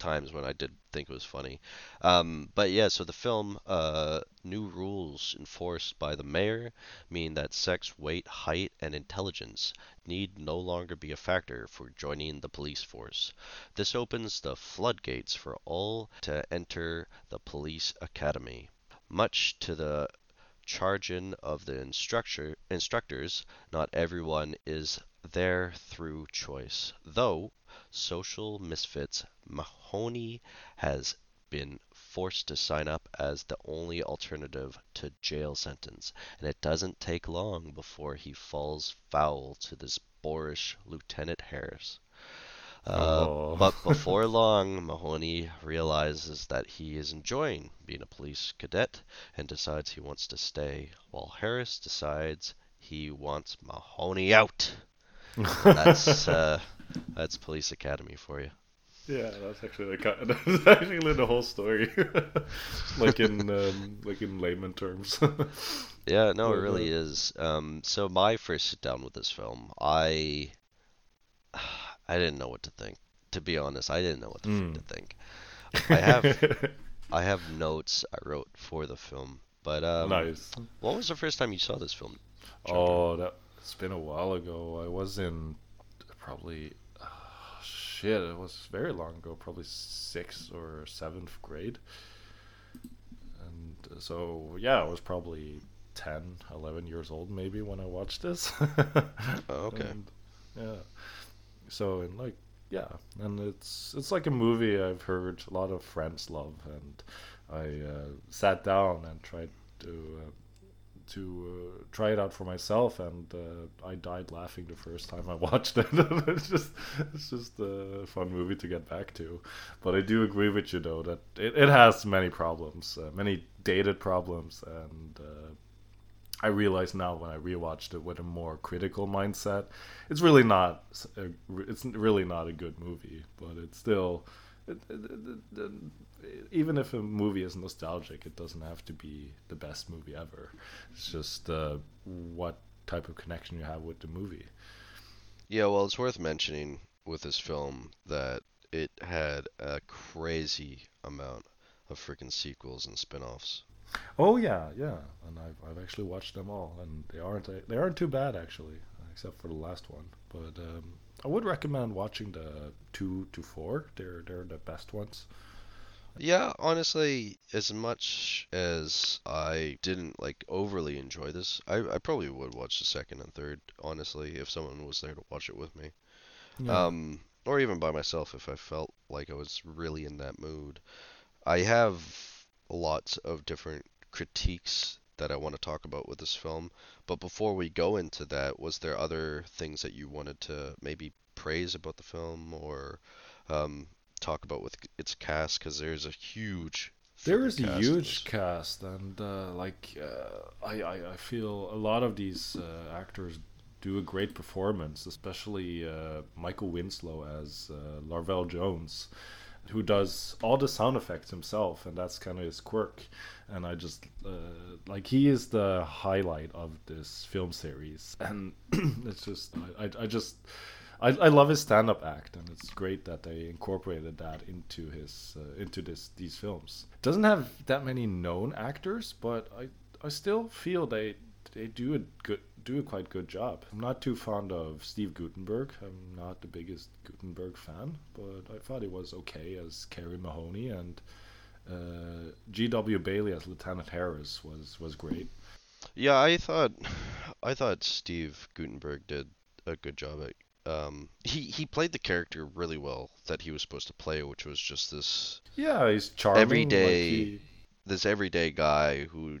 times when I did think it was funny. Um, but yeah, so the film, uh, new rules enforced by the mayor mean that sex, weight, height, and intelligence need no longer be a factor for joining the police force. This opens the floodgates for all to enter the police academy. Much to the chagrin of the instructor instructors, not everyone is there through choice. Though social misfits, Mahoney has been forced to sign up as the only alternative to jail sentence, and it doesn't take long before he falls foul to this boorish Lieutenant Harris. Uh, Oh. but before long, Mahoney realizes that he is enjoying being a police cadet and decides he wants to stay, while Harris decides he wants Mahoney out. That's uh, that's Police Academy for you. yeah that's actually the that's actually the whole story like in um, like in layman terms Yeah, no, it really is. Um, so my first sit down with this film, I I didn't know what to think. To be honest, I didn't know what Mm. to think. I have I have notes I wrote for the film, but um, nice when was the first time you saw this film? Oh, that it's been a while ago. I was in probably ah, shit. It was very long ago. Probably sixth or seventh grade. And uh, so yeah, I was probably 10, 11 years old maybe when I watched this. Oh, okay. And, yeah. So and like yeah, and it's it's like a movie I've heard a lot of friends love, and I uh, sat down and tried to. Uh, to uh, try it out for myself, and uh, I died laughing the first time I watched it. it's just, it's just a fun movie to get back to. But I do agree with you though that it, it has many problems, uh, many dated problems, and uh, I realize now when I rewatched it with a more critical mindset, it's really not. A, it's really not a good movie, but it's still. It, it, even if a movie is nostalgic, it doesn't have to be the best movie ever. It's just uh, what type of connection you have with the movie. Yeah, well, it's worth mentioning with this film that it had a crazy amount of freaking sequels and spin-offs. Oh yeah, yeah, and I've I've actually watched them all, and they aren't they aren't too bad actually, except for the last one. But um, I would recommend watching the two to four. They're they're the best ones. Yeah, honestly, as much as I didn't like overly enjoy this, I, I probably would watch the second and third, honestly, if someone was there to watch it with me. Yeah. Um, or even by myself if I felt like I was really in that mood. I have lots of different critiques that I want to talk about with this film, but before we go into that, was there other things that you wanted to maybe praise about the film or um, talk about with its cast because there's a huge there is a huge cast and uh, like uh, I, I I feel a lot of these uh, actors do a great performance especially uh, Michael Winslow as uh, Larvell Jones who does all the sound effects himself and that's kind of his quirk. And I just uh, like he is the highlight of this film series. And it's just I, I, I just I, I love his stand-up act, and it's great that they incorporated that into his uh, into this these films. Doesn't have that many known actors, but I I still feel they they do a good do a quite good job. I'm not too fond of Steve Guttenberg. I'm not the biggest Guttenberg fan, but I thought he was okay as Carey Mahoney, and uh, G.W. Bailey as Lieutenant Harris was was great. Yeah, I thought I thought Steve Guttenberg did a good job at um he he played the character really well that he was supposed to play, which was just this Yeah, he's charming. everyday like he- this everyday guy who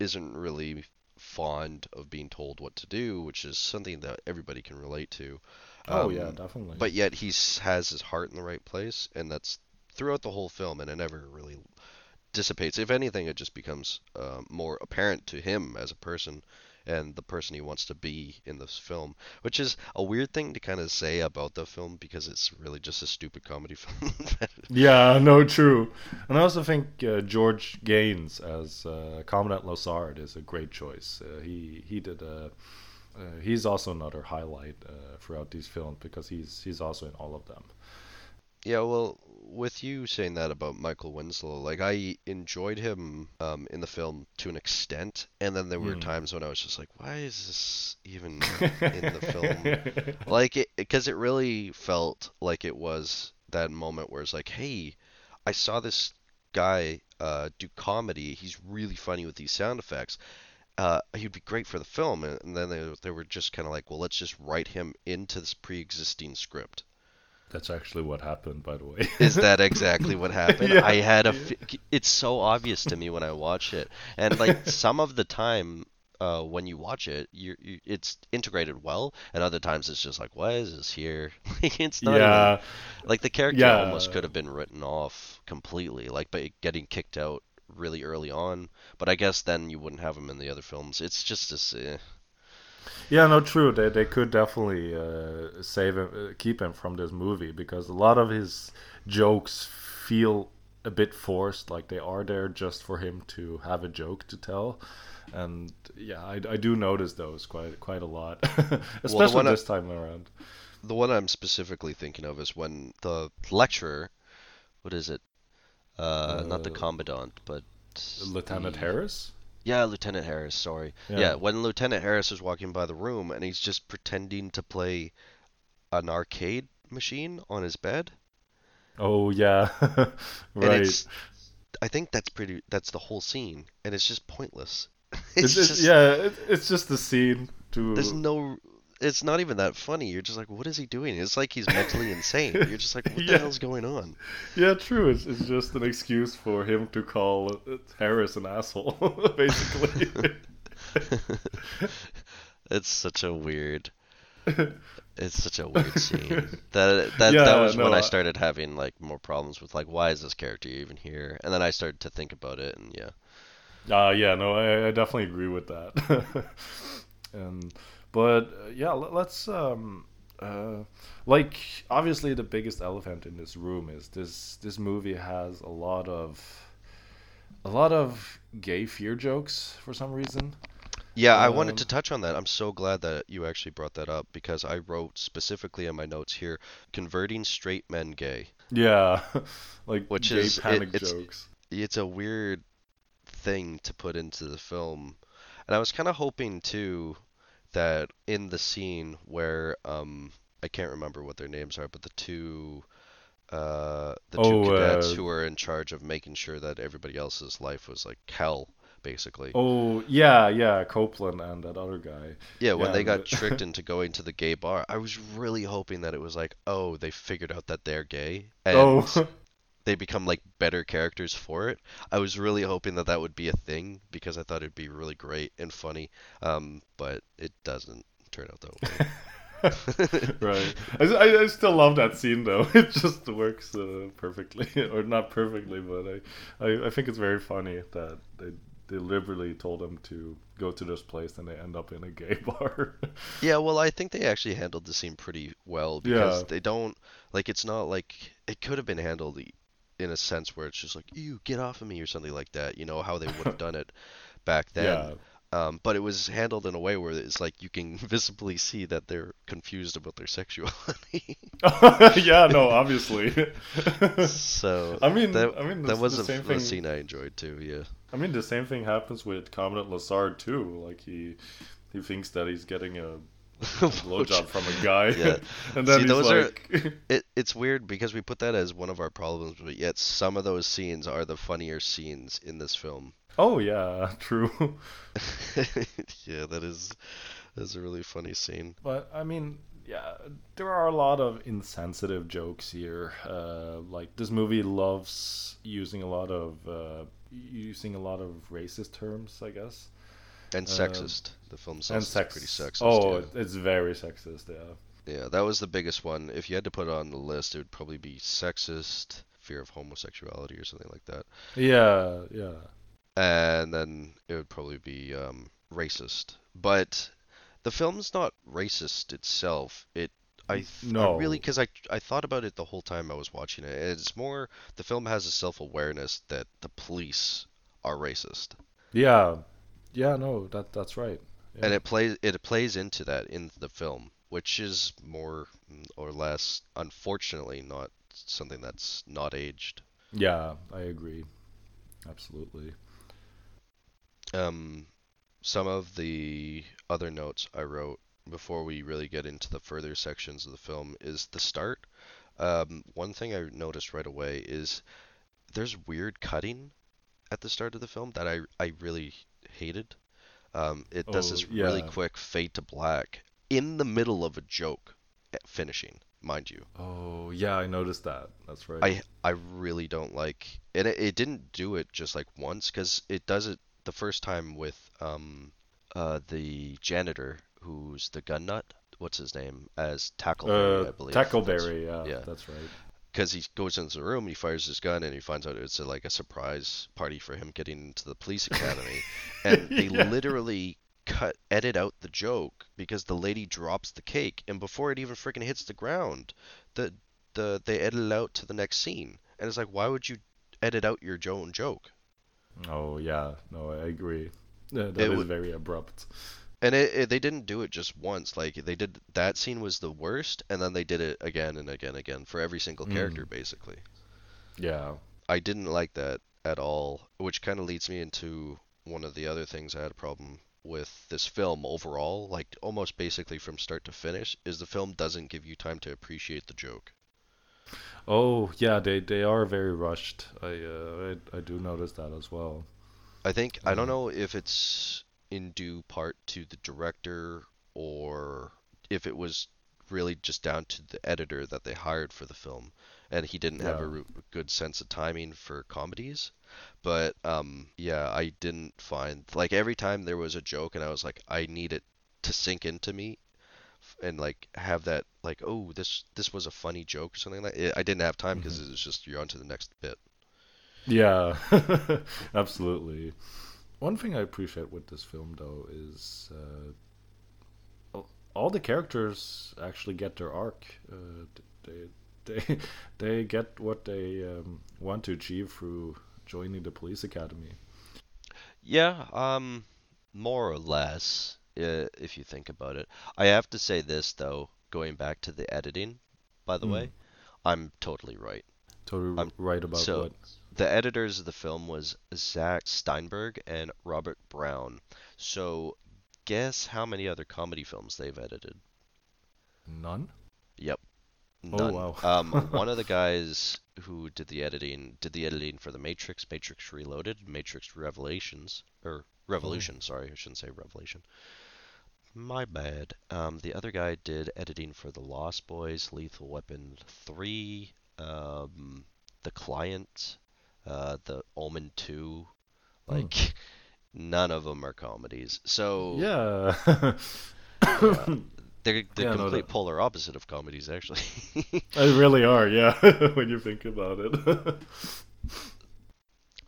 isn't really fond of being told what to do, which is something that everybody can relate to. Oh, yeah, Um, definitely. But yet he has his heart in the right place, and that's throughout the whole film, and it never really dissipates. If anything, it just becomes uh, more apparent to him as a person and the person he wants to be in this film, which is a weird thing to kind of say about the film because it's really just a stupid comedy film. Yeah, no, true. And I also think uh, George Gaines as uh, Commandant Lassard is a great choice. Uh, he he did a. Uh, he's also another highlight uh, throughout these films because he's he's also in all of them. Yeah, well, with you saying that about Michael Winslow, like I enjoyed him um, in the film to an extent, and then there were Hmm. times when I was just like, why is this even in the film? Like it, because it really felt like it was that moment where it's like, hey, I saw this guy uh, do comedy. He's really funny with these sound effects. Uh, he'd be great for the film, and, and then they, they were just kind of like, well, let's just write him into this pre-existing script. That's actually what happened, by the way. Is that exactly what happened? Yeah. I had a. F- it's so obvious to me when I watch it, and like some of the time, uh, when you watch it, you, you it's integrated well, and other times it's just like, why is this here? It's not Yeah. even, like the character Yeah. almost could have been written off completely, like by getting kicked out really early on. But I guess then you wouldn't have him in the other films. It's just this. Eh. Yeah, no, true. They they could definitely uh, save him, uh, keep him from this movie because a lot of his jokes feel a bit forced, like they are there just for him to have a joke to tell. And yeah, I, I do notice those quite quite a lot, especially I- this time around. The one I'm specifically thinking of is when the lecturer, what is it? Uh, not the Uh, commandant, but Lieutenant the- Harris. Yeah, Lieutenant Harris. Sorry. Yeah. Yeah. when Lieutenant Harris is walking by the room and he's just pretending to play an arcade machine on his bed. Oh yeah, And right. it's, I think that's pretty. That's the whole scene, and it's just pointless. It's, It's it's- just yeah, it, it's just the scene to. There's no. It's not even that funny. You're just like, what is he doing? It's like he's mentally insane. You're just like, what the hell's going on? Yeah, true. It's, it's just an excuse for him to call uh, Harris an asshole, basically. it's such a weird. It's such a weird scene. That that that was when no, I I- started having like more problems with like why is this character even here? And then I started to think about it, and yeah. Uh, yeah, no, I, I definitely agree with that. and but uh, yeah, let, let's um, uh, like obviously the biggest elephant in this room is this this movie has a lot of a lot of gay fear jokes for some reason. Yeah, I wanted Um, to touch on that. I'm so glad that you actually brought that up because I wrote specifically in my notes here, converting straight men gay. Yeah, like Which gay is- it- panic it's- jokes. It's a weird thing to put into the film. And I was kind of hoping too that in the scene where um I can't remember what their names are, but the two uh the two Oh, cadets uh, who were in charge of making sure that everybody else's life was like hell basically. Oh yeah, yeah, Copeland and that other guy. Yeah, when they got tricked into going to the gay bar, I was really hoping that it was like, oh, they figured out that they're gay and oh, they become like better characters for it. I was really hoping that that would be a thing because I thought it'd be really great and funny. Um, but it doesn't turn out that way. right. I, I, still love that scene though. It just works uh, perfectly, or not perfectly, but I, I I think it's very funny that they deliberately told them to go to this place and they end up in a gay bar. Yeah, well, I think they actually handled the scene pretty well because Yeah. they don't like it's not like it could have been handled in a sense where it's just like, "You get off of me" or something like that. You know how they would have done it back then. Yeah. Um, but it was handled in a way where it's like you can visibly see that they're confused about their sexuality. yeah, no, obviously. so I mean, that, I mean, that was the a, same a thing- scene I enjoyed too. Yeah. I mean, the same thing happens with Commandant Lassard too. Like he he thinks that he's getting a blowjob from a guy, Yeah. and then See, those are- It it's weird because we put that as one of our problems, but yet some of those scenes are the funnier scenes in this film. "Oh yeah, true." yeah, that is that's a really funny scene. But I mean, yeah, there are a lot of insensitive jokes here. Uh, like this movie loves using a lot of uh, using a lot of racist terms, I guess, And Uh, sexist. The film sex. pretty sexist. oh, yeah. it's very sexist. Yeah. Yeah, that was the biggest one. If you had to put it on the list, it would probably be sexist, fear of homosexuality, or something like that. Yeah, yeah. And then it would probably be um, racist. But the film's not racist itself. It I, th- I really because I I thought about it the whole time I was watching it. It's more the film has a self-awareness that the police are racist, Yeah, yeah, no, that that's right. and it plays it plays into that in the film, which is more or less, unfortunately, not something that's not aged. Yeah, I agree. Absolutely. Um, some of the other notes I wrote before we really get into the further sections of the film is the start. Um, one thing I noticed right away is there's weird cutting at the start of the film that I I really hated. Um, it does Oh, this really quick fade to black in the middle of a joke finishing, mind you. Oh, yeah, I noticed that. That's right. I I really don't like and it, it didn't do it just like once because it does it the first time with um uh the janitor who's the gun nut what's his name as Tackleberry uh, I believe That's- Tackleberry, yeah, yeah. that's right. Because he goes into the room he fires his gun and he finds out it's a, like a surprise party for him getting into the police academy and they Yeah. literally cut edit out the joke because the lady drops the cake and before it even freaking hits the ground the the they edit it out to the next scene and it's like why would you edit out your own joke Oh, yeah, no, I agree. Uh, that It is very abrupt. And it, it, they didn't do it just once like they did that scene was the worst and then they did it again and again and again for every single character Mm. basically Yeah. I didn't like that at all, which kind of leads me into one of the other things I had a problem with this film overall, like almost basically from start to finish, is the film doesn't give you time to appreciate the joke. Oh, yeah, they they are very rushed. I uh, I, I do notice that as well. I think I don't Mhm. know if it's in due part to the director or if it was really just down to the editor that they hired for the film and he didn't have a Yeah. ru- good sense of timing for comedies but um yeah I didn't find like every time there was a joke and I was like I need it to sink into me and like have that like oh this this was a funny joke or something like it, I didn't have time because Mm-hmm. it was just you're on to the next bit Yeah, absolutely. One thing I appreciate with this film though is uh, all the characters actually get their arc. Uh, they they they get what they um, want to achieve through joining the police academy. Yeah, um, more or less, uh, if you think about it. I have to say this though, going back to the editing, by the Mm. way, I'm totally right. Totally I'm- right about so what. The editors of the film was Zach Staenberg and Robert Brown. So guess how many other comedy films they've edited? None. Yep. Oh, wow. um, one of the guys who did the editing did the editing for the Matrix, Matrix Reloaded, Matrix Revelations, or Revolution. Sorry, I shouldn't say Revelation. My bad. Um, the other guy did editing for The Lost Boys, Lethal Weapon 3, um, The Client, uh, The Omen 2. Hmm. Like, none of them are comedies. So Yeah. they're the Yeah, no, complete that- polar opposite of comedies, actually. They really are, yeah. when you think about it.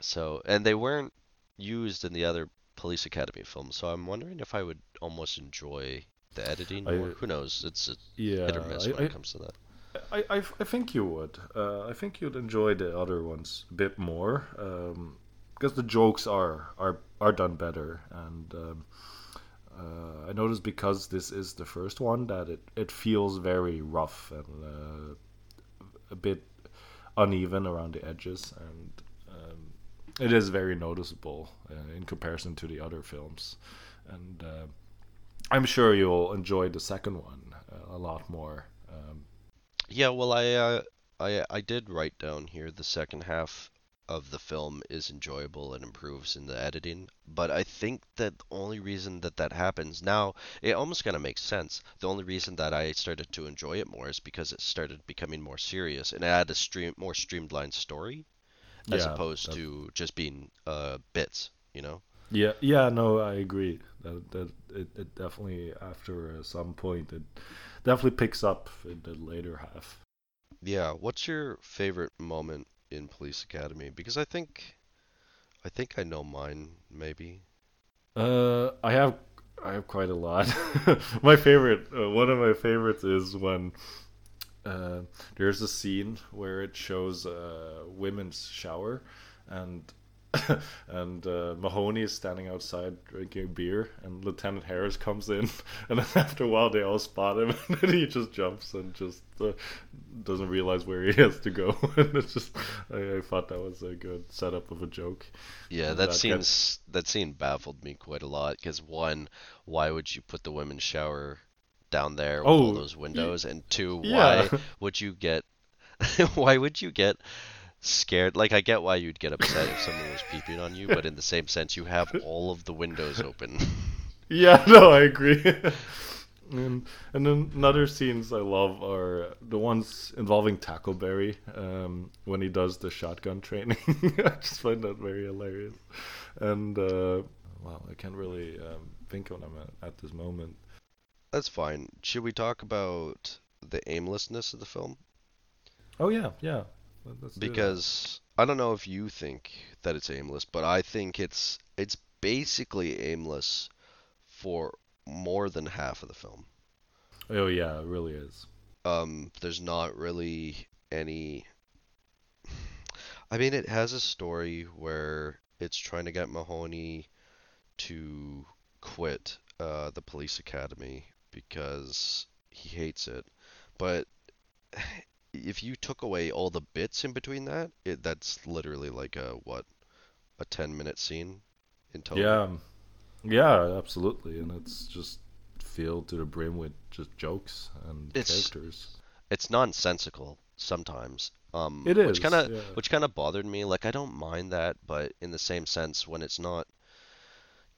So, and they weren't used in the other Police Academy films, so I'm wondering if I would almost enjoy the editing I- more. Who knows? It's a yeah. hit or miss I- when I- it comes to that. I, I, I think you would. Uh, I think you'd enjoy the other ones a bit more because the jokes are are are done better. And um, uh, I noticed because this is the first one that it, it feels very rough and uh, a bit uneven around the edges, and um, it is very noticeable uh, in comparison to the other films. And uh, I'm sure you'll enjoy the second one uh, a lot more. Um, Yeah, well, I uh, I I did write down here the second half of the film is enjoyable and improves in the editing, but I think that the only reason that that happens now, it almost kind of makes sense. The only reason that I started to enjoy it more is because it started becoming more serious and it had a stream more streamlined story as Yeah, opposed that- to just being uh bits, you know? Yeah, yeah, no, I agree. That that it, it definitely after some point it definitely picks up in the later half. Yeah, what's your favorite moment in Police Academy? Because I think I think I know mine maybe. Uh, I have I have quite a lot. my favorite, uh, one of my favorites is when uh, there's a scene where it shows a women's shower, and and uh, Mahoney is standing outside drinking beer, and Lieutenant Harris comes in, and then after a while they all spot him, and he just jumps and just uh, doesn't realize where he has to go, and it's just I, I thought that was a good setup of a joke. Yeah, that that seems that scene baffled me quite a lot because one, why would you put the women's shower down there with all Oh, those windows? And two, yeah. why would you get why would you get scared? Like I get why you'd get upset if someone was peeping on you, but in the same sense, you have all of the windows open. Yeah, no, I agree. and and then another scenes I love are the ones involving Tackleberry um, when he does the shotgun training. I just find that very hilarious. And uh, well, I can't really um, think of them at, at this moment. That's fine. Should we talk about the aimlessness of the film? Oh yeah, yeah. Let- Let's do because I don't know if you think that it's aimless, but I think it's it's basically aimless for more than half of the film. oh yeah, it really is. Um, there's not really any. I mean, it has a story where it's trying to get Mahoney to quit uh, the police academy because he hates it, but if you took away all the bits in between that, it that's literally like a what, a 10 minute scene in total. Yeah, um, yeah, absolutely, and it's just filled to the brim with just jokes and It's- characters. It's nonsensical sometimes. Um, It which kind of yeah. which kind of bothered me. Like I don't mind that, but in the same sense, when it's not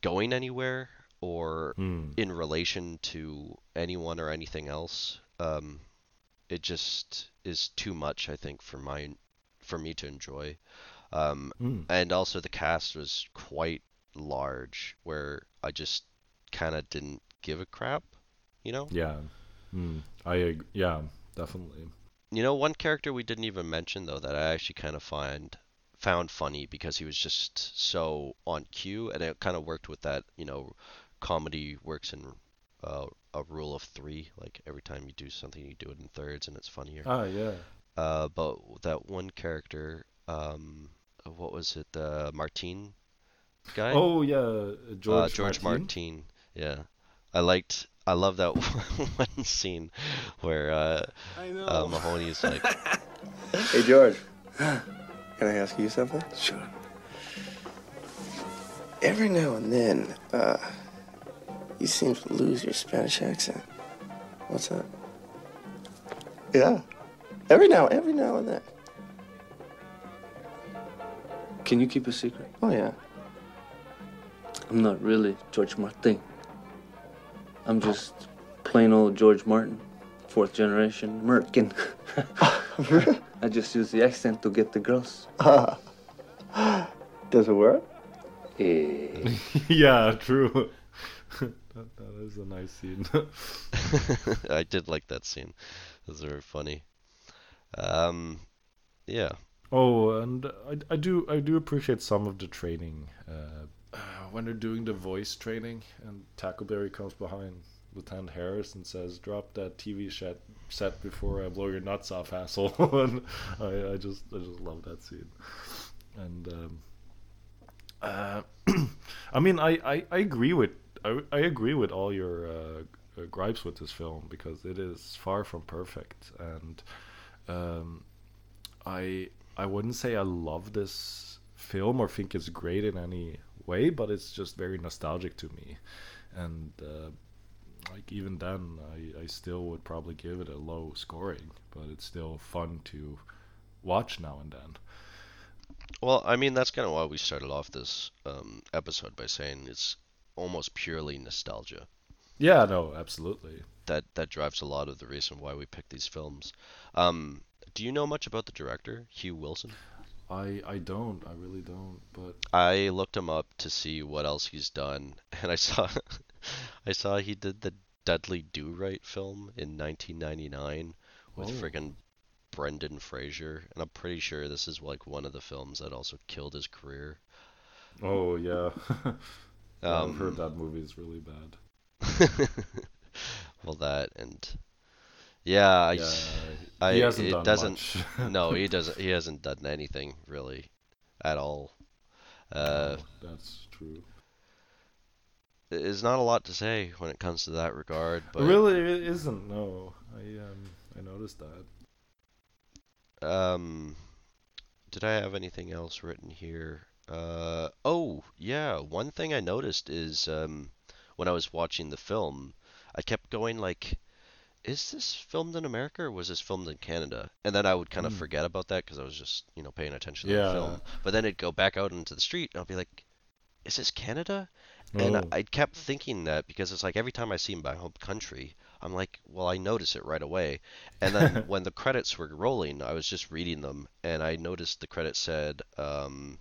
going anywhere or Hmm. in relation to anyone or anything else, um, it just is too much. I think for my for me to enjoy. Um, Hmm. and also the cast was quite large, where I just kind of didn't give a crap. You know. Yeah, mm, I ag- yeah, definitely. You know, one character we didn't even mention though that I actually kind of find found funny because he was just so on cue, and it kind of worked with that. You know, comedy works in uh, a rule of three. Like every time you do something, you do it in thirds, and it's funnier. Ah, yeah. Uh, but that one character, um, what was it, the Martine guy? Oh yeah, George. uh, George Martin. Martine. Yeah, I liked. I love that one scene where uh, I know. uh, Mahoney's like, Hey, George. Can I ask you something? Sure. Every now and then, uh, you seem to lose your Spanish accent. What's up? Yeah. Every now, every now and then. Can you keep a secret? Oh yeah. I'm not really George Martin. I'm just plain old George Martin, fourth generation Merkin. I just use the accent to get the girls. Does it work? Eh. yeah, true. That, is a nice scene. I did like that scene. It was very funny. Um, yeah. Oh, and I, I do I do appreciate some of the training uh, when they're doing the voice training, and Tackleberry comes behind Lieutenant Harris and says, "Drop that TV set set before I blow your nuts off, asshole." and I, I just I just love that scene. And um, uh, I mean, I, I, I agree with I, I agree with all your uh, gripes with this film because it is far from perfect, and um, I I wouldn't say I love this film or think it's great in any way, but it's just very nostalgic to me, and uh, like even then, I, I still would probably give it a low scoring, but it's still fun to watch now and then. Well, I mean, that's kind of why we started off this um, episode by saying it's almost purely nostalgia. Yeah, no, absolutely. That that drives a lot of the reason why we pick these films. Um, do you know much about the director, Hugh Wilson? I I don't, I really don't, but I looked him up to see what else he's done, and I saw I saw he did the Dudley Do Right film in 1999 with Oh. friggin' Brendan Fraser, and I'm pretty sure this is like one of the films that also killed his career. oh yeah, Yeah, I've Um, heard that movie is really bad. well, that and yeah, I, Yeah, I he hasn't it done doesn't. much. no, he doesn't. He hasn't done anything really, at all. Uh, Oh, that's true. there's not a lot to say when it comes to that regard, but really, it isn't. No, I um I noticed that. Um, did I have anything else written here? Uh, oh, yeah. One thing I noticed is um, when I was watching the film, I kept going like, is this filmed in America or was this filmed in Canada? And then I would kind of Hmm. forget about that because I was just, you know, paying attention to the Yeah. film. But then it'd go back out into the street and I'll be like, is this Canada? And Oh. I, I kept thinking that because it's like every time I see my home country, I'm like, well, I notice it right away. And then when the credits were rolling, I was just reading them, and I noticed the credit said, um,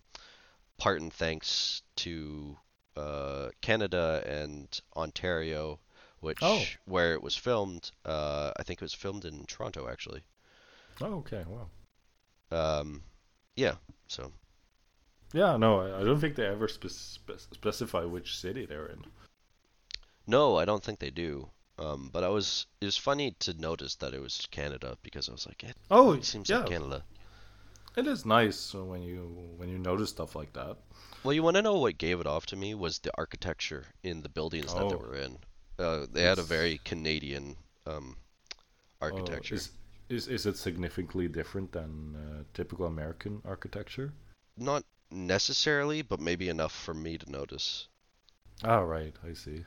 "Part and thanks to uh, Canada and Ontario, which Oh. where it was filmed. Uh, I think it was filmed in Toronto, actually. Oh, okay, wow. Um, yeah, so Yeah, no, I, I don't think they ever spe- spe- specify which city they're in. no, I don't think they do. Um, but I was it was funny to notice that it was Canada because I was like, it Oh, it seems yeah. like Canada. It is nice when you when you notice stuff like that. Well, you want to know what gave it off to me was the architecture in the buildings that they Oh. were in. Uh, they had a very Canadian um, Oh, architecture. is, is is it significantly different than uh, typical American architecture? Not necessarily, but maybe enough for me to notice. Ah, right, I see.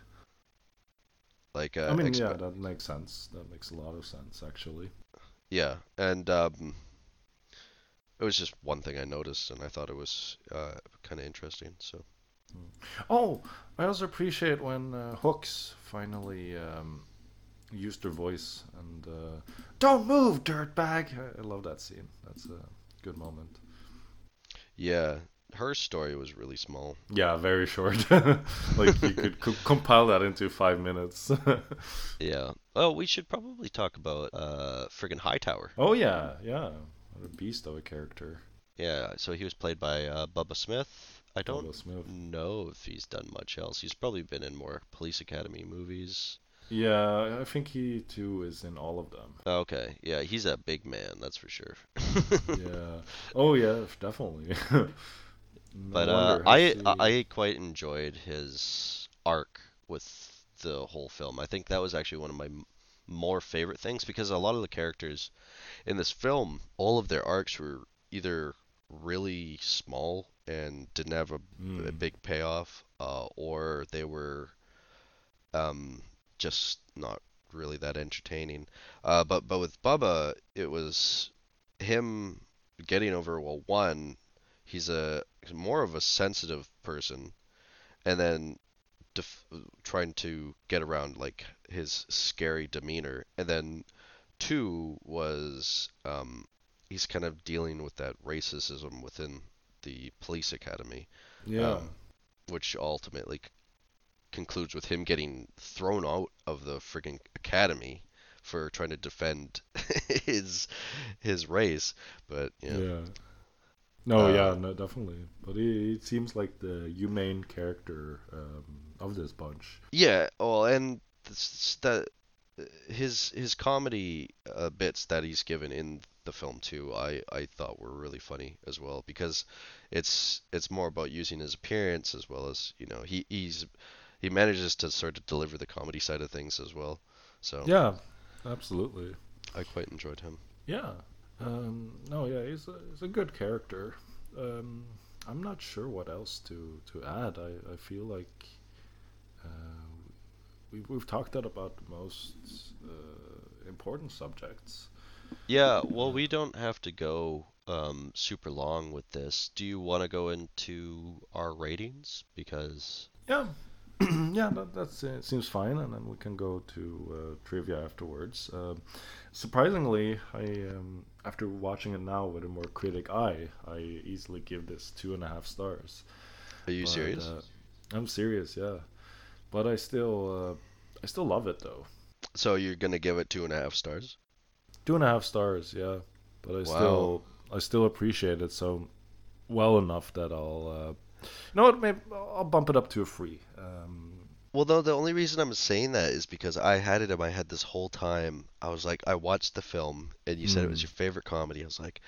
Like, uh, I mean, expe- yeah, that makes sense. That makes a lot of sense, actually. yeah, and um, it was just one thing I noticed, and I thought it was uh, kind of interesting. So, Oh, I also appreciate when uh, Hooks finally um, used her voice and uh, "Don't move, dirtbag." I, love that scene. That's a good moment. yeah, her story was really small. Yeah, very short. like you could co- compile that into five minutes. Yeah. Oh, we should probably talk about uh, friggin' Hightower. oh yeah, yeah. What a beast of a character. Yeah, so he was played by uh, Bubba Smith. I don't Smith. know if he's done much else. He's probably been in more Police Academy movies. Yeah, I think he too is in all of them. Okay, yeah, he's a big man, that's for sure. yeah. Oh yeah, definitely. No But uh. I Let's. I quite enjoyed his arc with the whole film. I think that was actually one of my more favorite things because a lot of the characters in this film, all of their arcs were either really small and didn't have a, a Mm. big payoff, uh, or they were um, just not really that entertaining. Uh, but but with Bubba, it was him getting over well one he's a he's more of a sensitive person and then def- trying to get around like his scary demeanor and then two was um he's kind of dealing with that racism within the police academy Yeah. um, which ultimately c- concludes with him getting thrown out of the friggin' academy for trying to defend his his race but yeah, yeah. No, Uh, yeah, no, definitely. But he, he seems like the humane character um, of this bunch. Yeah, well, and that his his comedy uh, bits that he's given in the film too, I I thought were really funny as well because it's it's more about using his appearance as well as you know he he's he manages to sort of deliver the comedy side of things as well. So Yeah, absolutely. I quite enjoyed him. Yeah. Um, no, yeah, he's a, he's a good character. Um, I'm not sure what else to, to add. I, I feel like uh, we, we've talked out about the most uh, important subjects. Yeah, well, we don't have to go um, super long with this. Do you want to go into our ratings? Because Yeah, yeah, that that's, uh, seems fine, and then we can go to uh, trivia afterwards. Um surprisingly, I um, after watching it now with a more critic eye, I easily give this two and a half stars. are you But, serious? uh, I'm serious, yeah. But I still, uh, I still love it though. So you're gonna give it two and a half stars? Two and a half stars, yeah. But I Wow. still, I still appreciate it so well enough that I'll, uh, you know what? Maybe I'll bump it up to a free. Um, Well, no, the only reason I'm saying that is because I had it in my head this whole time. I was like, I watched the film, and you said it was Mm. your favorite comedy. I was like,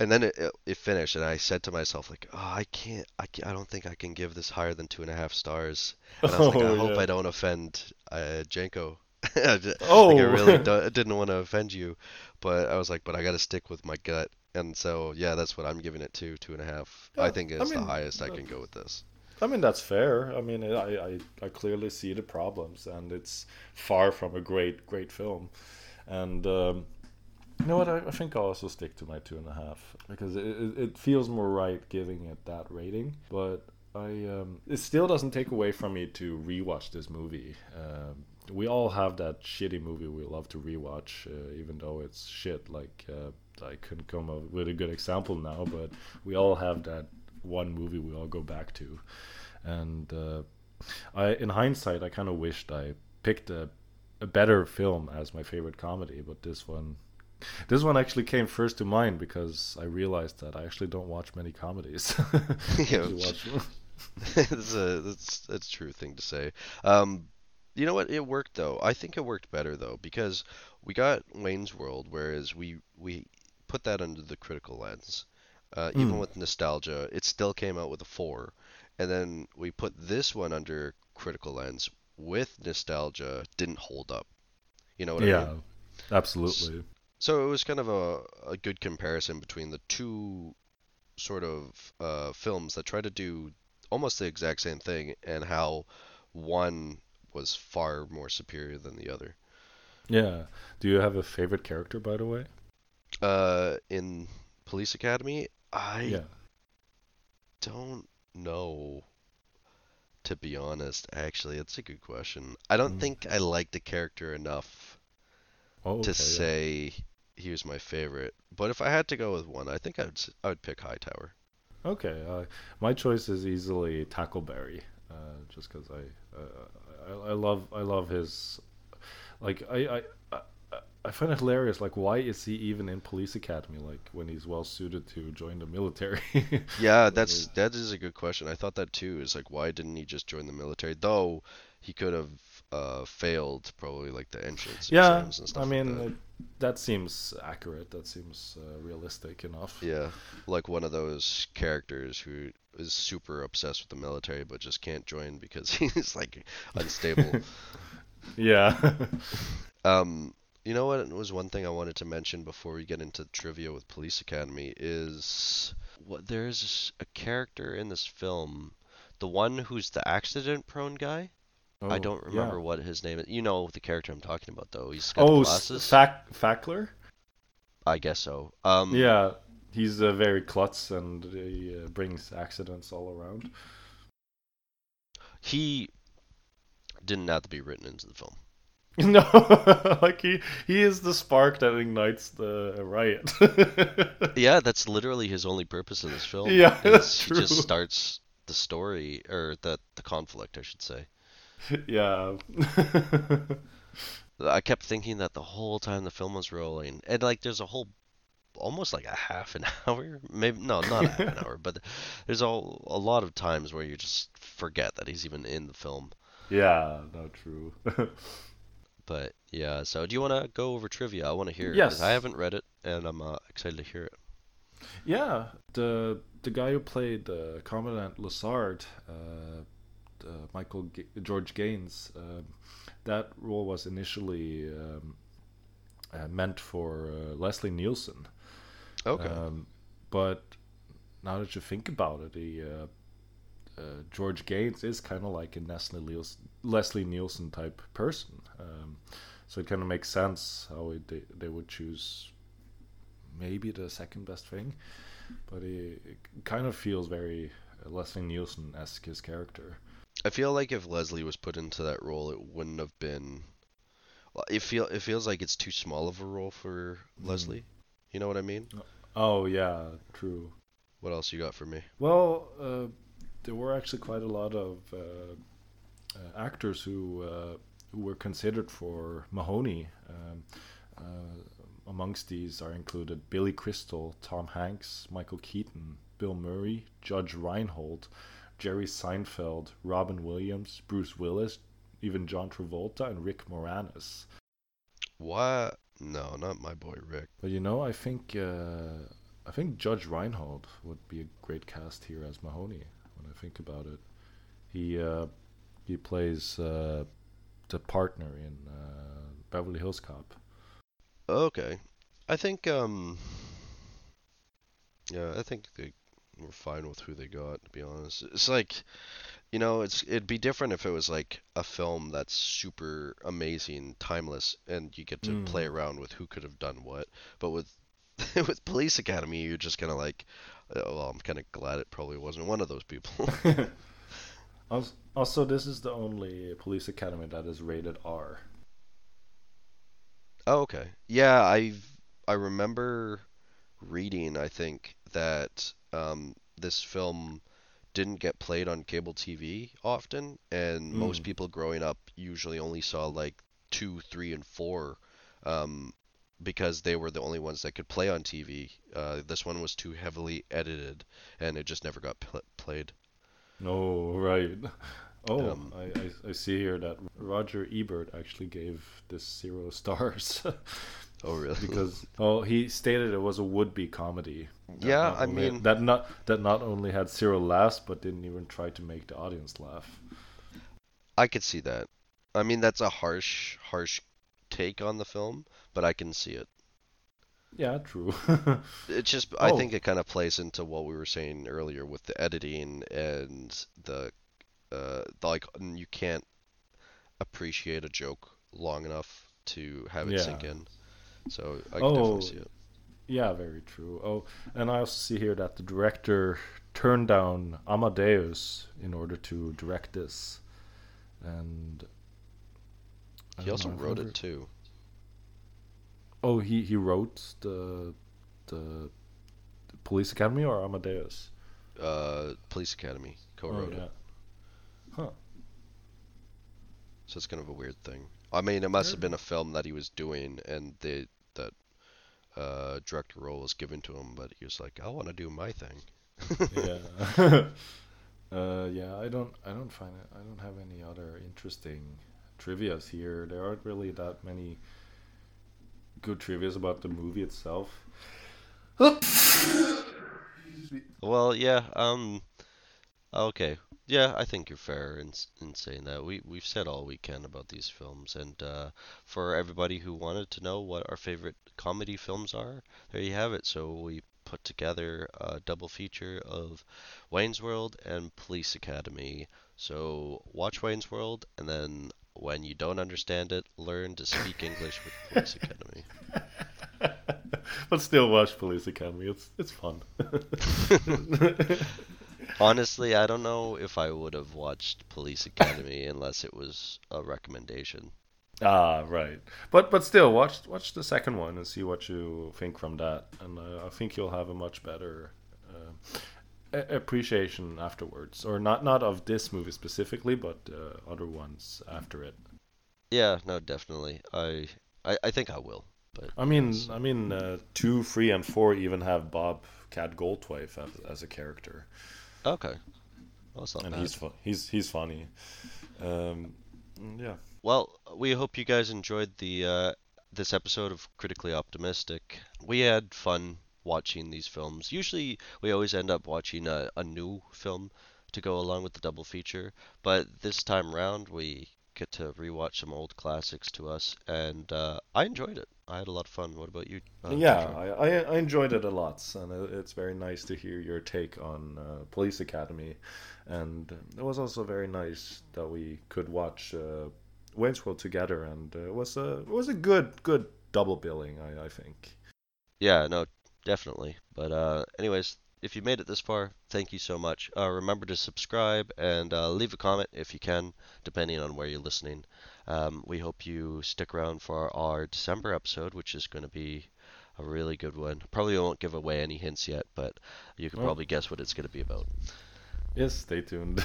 and then it, it, it finished, and I said to myself, like, oh, I can't, I can't, I don't think I can give this higher than two and a half stars. And I was like, I Oh, hope yeah. I don't offend uh, Janko. Oh. Like, I really do, didn't want to offend you, but I was like, but I got to stick with my gut. And so, yeah, that's what I'm giving it to, two and a half. yeah, I think I it's the highest I can go with this. I mean that's fair. I mean I, I, I clearly see the problems, and it's far from a great great film. And um, you know what? I, I think I'll also stick to my two and a half because it, it, feels more right giving it that rating. But I um, it still doesn't take away from me to rewatch this movie. Um, we all have that shitty movie we love to rewatch, uh, even though it's shit. Like uh, I couldn't come up with a good example now, but we all have that one movie we all go back to. And uh, I, in hindsight, I kind of wished I picked a, a better film as my favorite comedy, but this one, this one actually came first to mind because I realized that I actually don't watch many comedies. Yeah, that's a that's that's a true thing to say. Um, you know what? It worked though. I think it worked better though because we got Wayne's World, whereas we we put that under the critical lens. Uh, even Mm. with nostalgia, it still came out with a four, and then we put this one under critical lens with nostalgia. Didn't hold up. You know what I mean? yeah, absolutely. So it was kind of a, a good comparison between the two sort of uh, films that try to do almost the exact same thing and how one was far more superior than the other. Yeah. Do you have a favorite character, by the way? Uh, in Police Academy, I yeah. don't know. To be honest, actually, it's a good question. I don't Mm. think I like the character enough Oh, to say yeah. He was my favorite. But if I had to go with one, I think I would I would pick Hightower. Okay, uh, my choice is easily Tackleberry, uh, just because I, uh, I I love I love his, like I I, I I find it hilarious. Like, why is he even in police academy? Like, when he's well suited to join the military. Yeah, that's that is a good question. I thought that too. Is like why didn't he just join the military? Though he could have uh, failed probably like the entrance yeah. exams and stuff. I like mean, that. it, that seems accurate. That seems uh, realistic enough. Yeah, like one of those characters who is super obsessed with the military but just can't join because he's like unstable. Yeah. um, you know what was one thing I wanted to mention before we get into trivia with Police Academy is what there's a character in this film, the one who's the accident-prone guy. I Oh, don't yeah. remember what his name is. You know the character I'm talking about though. He's got Oh, glasses. Fack Fackler. I guess so. Um, Yeah, he's uh, very klutz and he uh, brings accidents all around. he didn't have to be written into the film. No, like he he is the spark that ignites the riot. Yeah, that's literally his only purpose in this film. Yeah, that's He just starts the story or the the conflict, I should say. yeah. I kept thinking that the whole time the film was rolling, and like there's a whole, almost like a half an hour, maybe no, not a half an hour, but there's a a lot of times where you just forget that he's even in the film. yeah, no, true. But yeah, so do you want to go over trivia? I want to hear it. Yes. I haven't read it, and I'm uh, excited to hear it. yeah, the the guy who played uh, Commandant Lassard, uh, uh, Michael G- George Gaynes, um, that role was initially um, uh, meant for uh, Leslie Nielsen. Okay. Um, but now that you think about it, the uh, uh, George Gaynes is kind of like a Leslie Nielsen, Leslie Nielsen type person. Um, so it kind of makes sense how it, they, they would choose maybe the second best thing. But it, it kind of feels very uh, Leslie Nielsen esque his character. I feel like if Leslie was put into that role, it wouldn't have been. Well, it feel it feels like it's too small of a role for Leslie. You know what I mean? Oh, yeah, true. What else you got for me? Well, uh, there were actually quite a lot of uh, uh, actors who uh, who were considered for Mahoney. Um, uh, amongst these are included Billy Crystal, Tom Hanks, Michael Keaton, Bill Murray, Judge Reinhold, Jerry Seinfeld, Robin Williams, Bruce Willis, even John Travolta, and Rick Moranis. What? No, not my boy Rick. But you know, I think uh, I think Judge Reinhold would be a great cast here as Mahoney. When I think about it, he uh, he plays uh, the partner in uh, Beverly Hills Cop. Okay. I think um yeah, I think they were fine with who they got, to be honest. It's like you know, it's it'd be different if it was like a film that's super amazing, timeless, and you get to play Mm. around with who could have done what. But with with Police Academy, you're just kind of like, oh, well, I'm kind of glad it probably wasn't one of those people. Also, this is the only police academy that is rated R. Oh, okay. Yeah, I I remember reading, I think, that um, this film didn't get played on cable TV often, and most Mm. people growing up usually only saw like two, three, and four, um, because they were the only ones that could play on TV. Uh, this one was too heavily edited, and it just never got pl- played. No, right. Oh, Um, I, I, I see here that Roger Ebert actually gave this zero stars. Oh, really? because oh, he stated it was a would-be comedy. Yeah, I only- mean- that not that not only had zero laughs but didn't even try to make the audience laugh. I could see that. I mean, that's a harsh, harsh take on the film, but I can see it. Yeah, true. It's just I Oh. think it kind of plays into what we were saying earlier with the editing and the uh the, like you can't appreciate a joke long enough to have it sink in. So I can oh, definitely see it. yeah, very true. Oh, and I also see here that the director turned down Amadeus in order to direct this, and I He also know, wrote it too. Oh, he he wrote the the, the Police Academy or Amadeus? Uh, Police Academy co-wrote oh, yeah. it. Huh. So it's kind of a weird thing. I mean, it must have been a film that he was doing, and they that uh, director role was given to him, but he was like, I want to do my thing. yeah. uh, yeah, I don't, I don't find it. I don't have any other interesting trivia's here. There aren't really that many good trivia's about the movie itself. Well, yeah. Um. Okay. Yeah, I think you're fair in in saying that. We we've said all we can about these films, and uh, for everybody who wanted to know what our favorite comedy films are, there you have it. So we put together a double feature of Wayne's World and Police Academy. So watch Wayne's World, and then when you don't understand it, learn to speak English with Police Academy. but still, watch Police Academy. It's it's fun. Honestly, I don't know if I would have watched Police Academy unless it was a recommendation. Ah, right. But but still, watch watch the second one and see what you think from that, and uh, I think you'll have a much better uh, appreciation afterwards, or not not of this movie specifically, but uh, other ones after it. Yeah, no, definitely. I I, I think I will. But I mean, I mean, uh, two, three, and four even have Bob Cat Goldthwait as, as a character, okay, well, and bad. he's fu- he's he's funny. Um, yeah. Well, we hope you guys enjoyed the uh, this episode of Critically Optimistic. We had fun watching these films. Usually, we always end up watching a, a new film to go along with the double feature, but this time round, we get to rewatch some old classics to us, and uh, I enjoyed it. I had a lot of fun. What about you? uh, yeah, I, I enjoyed it a lot, and it's very nice to hear your take on uh, Police Academy, and it was also very nice that we could watch Wayne's World together, and uh, it was a it was a good good double billing, I I think. Yeah, no, definitely. But uh, anyways, if you made it this far, thank you so much. Uh, remember to subscribe and uh, leave a comment if you can, depending on where you're listening. Um, we hope you stick around for our December episode, which is going to be a really good one. Probably won't give away any hints yet, but you can Oh. probably guess what it's going to be about. Yes, stay tuned.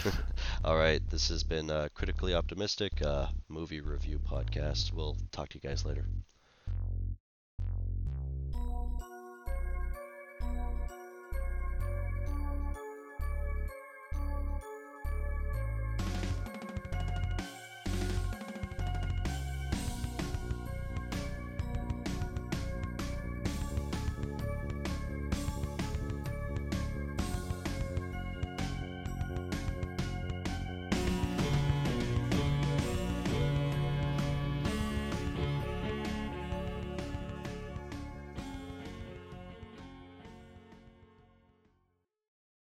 All right, this has been uh, Critically Optimistic uh, Movie Review Podcast. We'll talk to you guys later.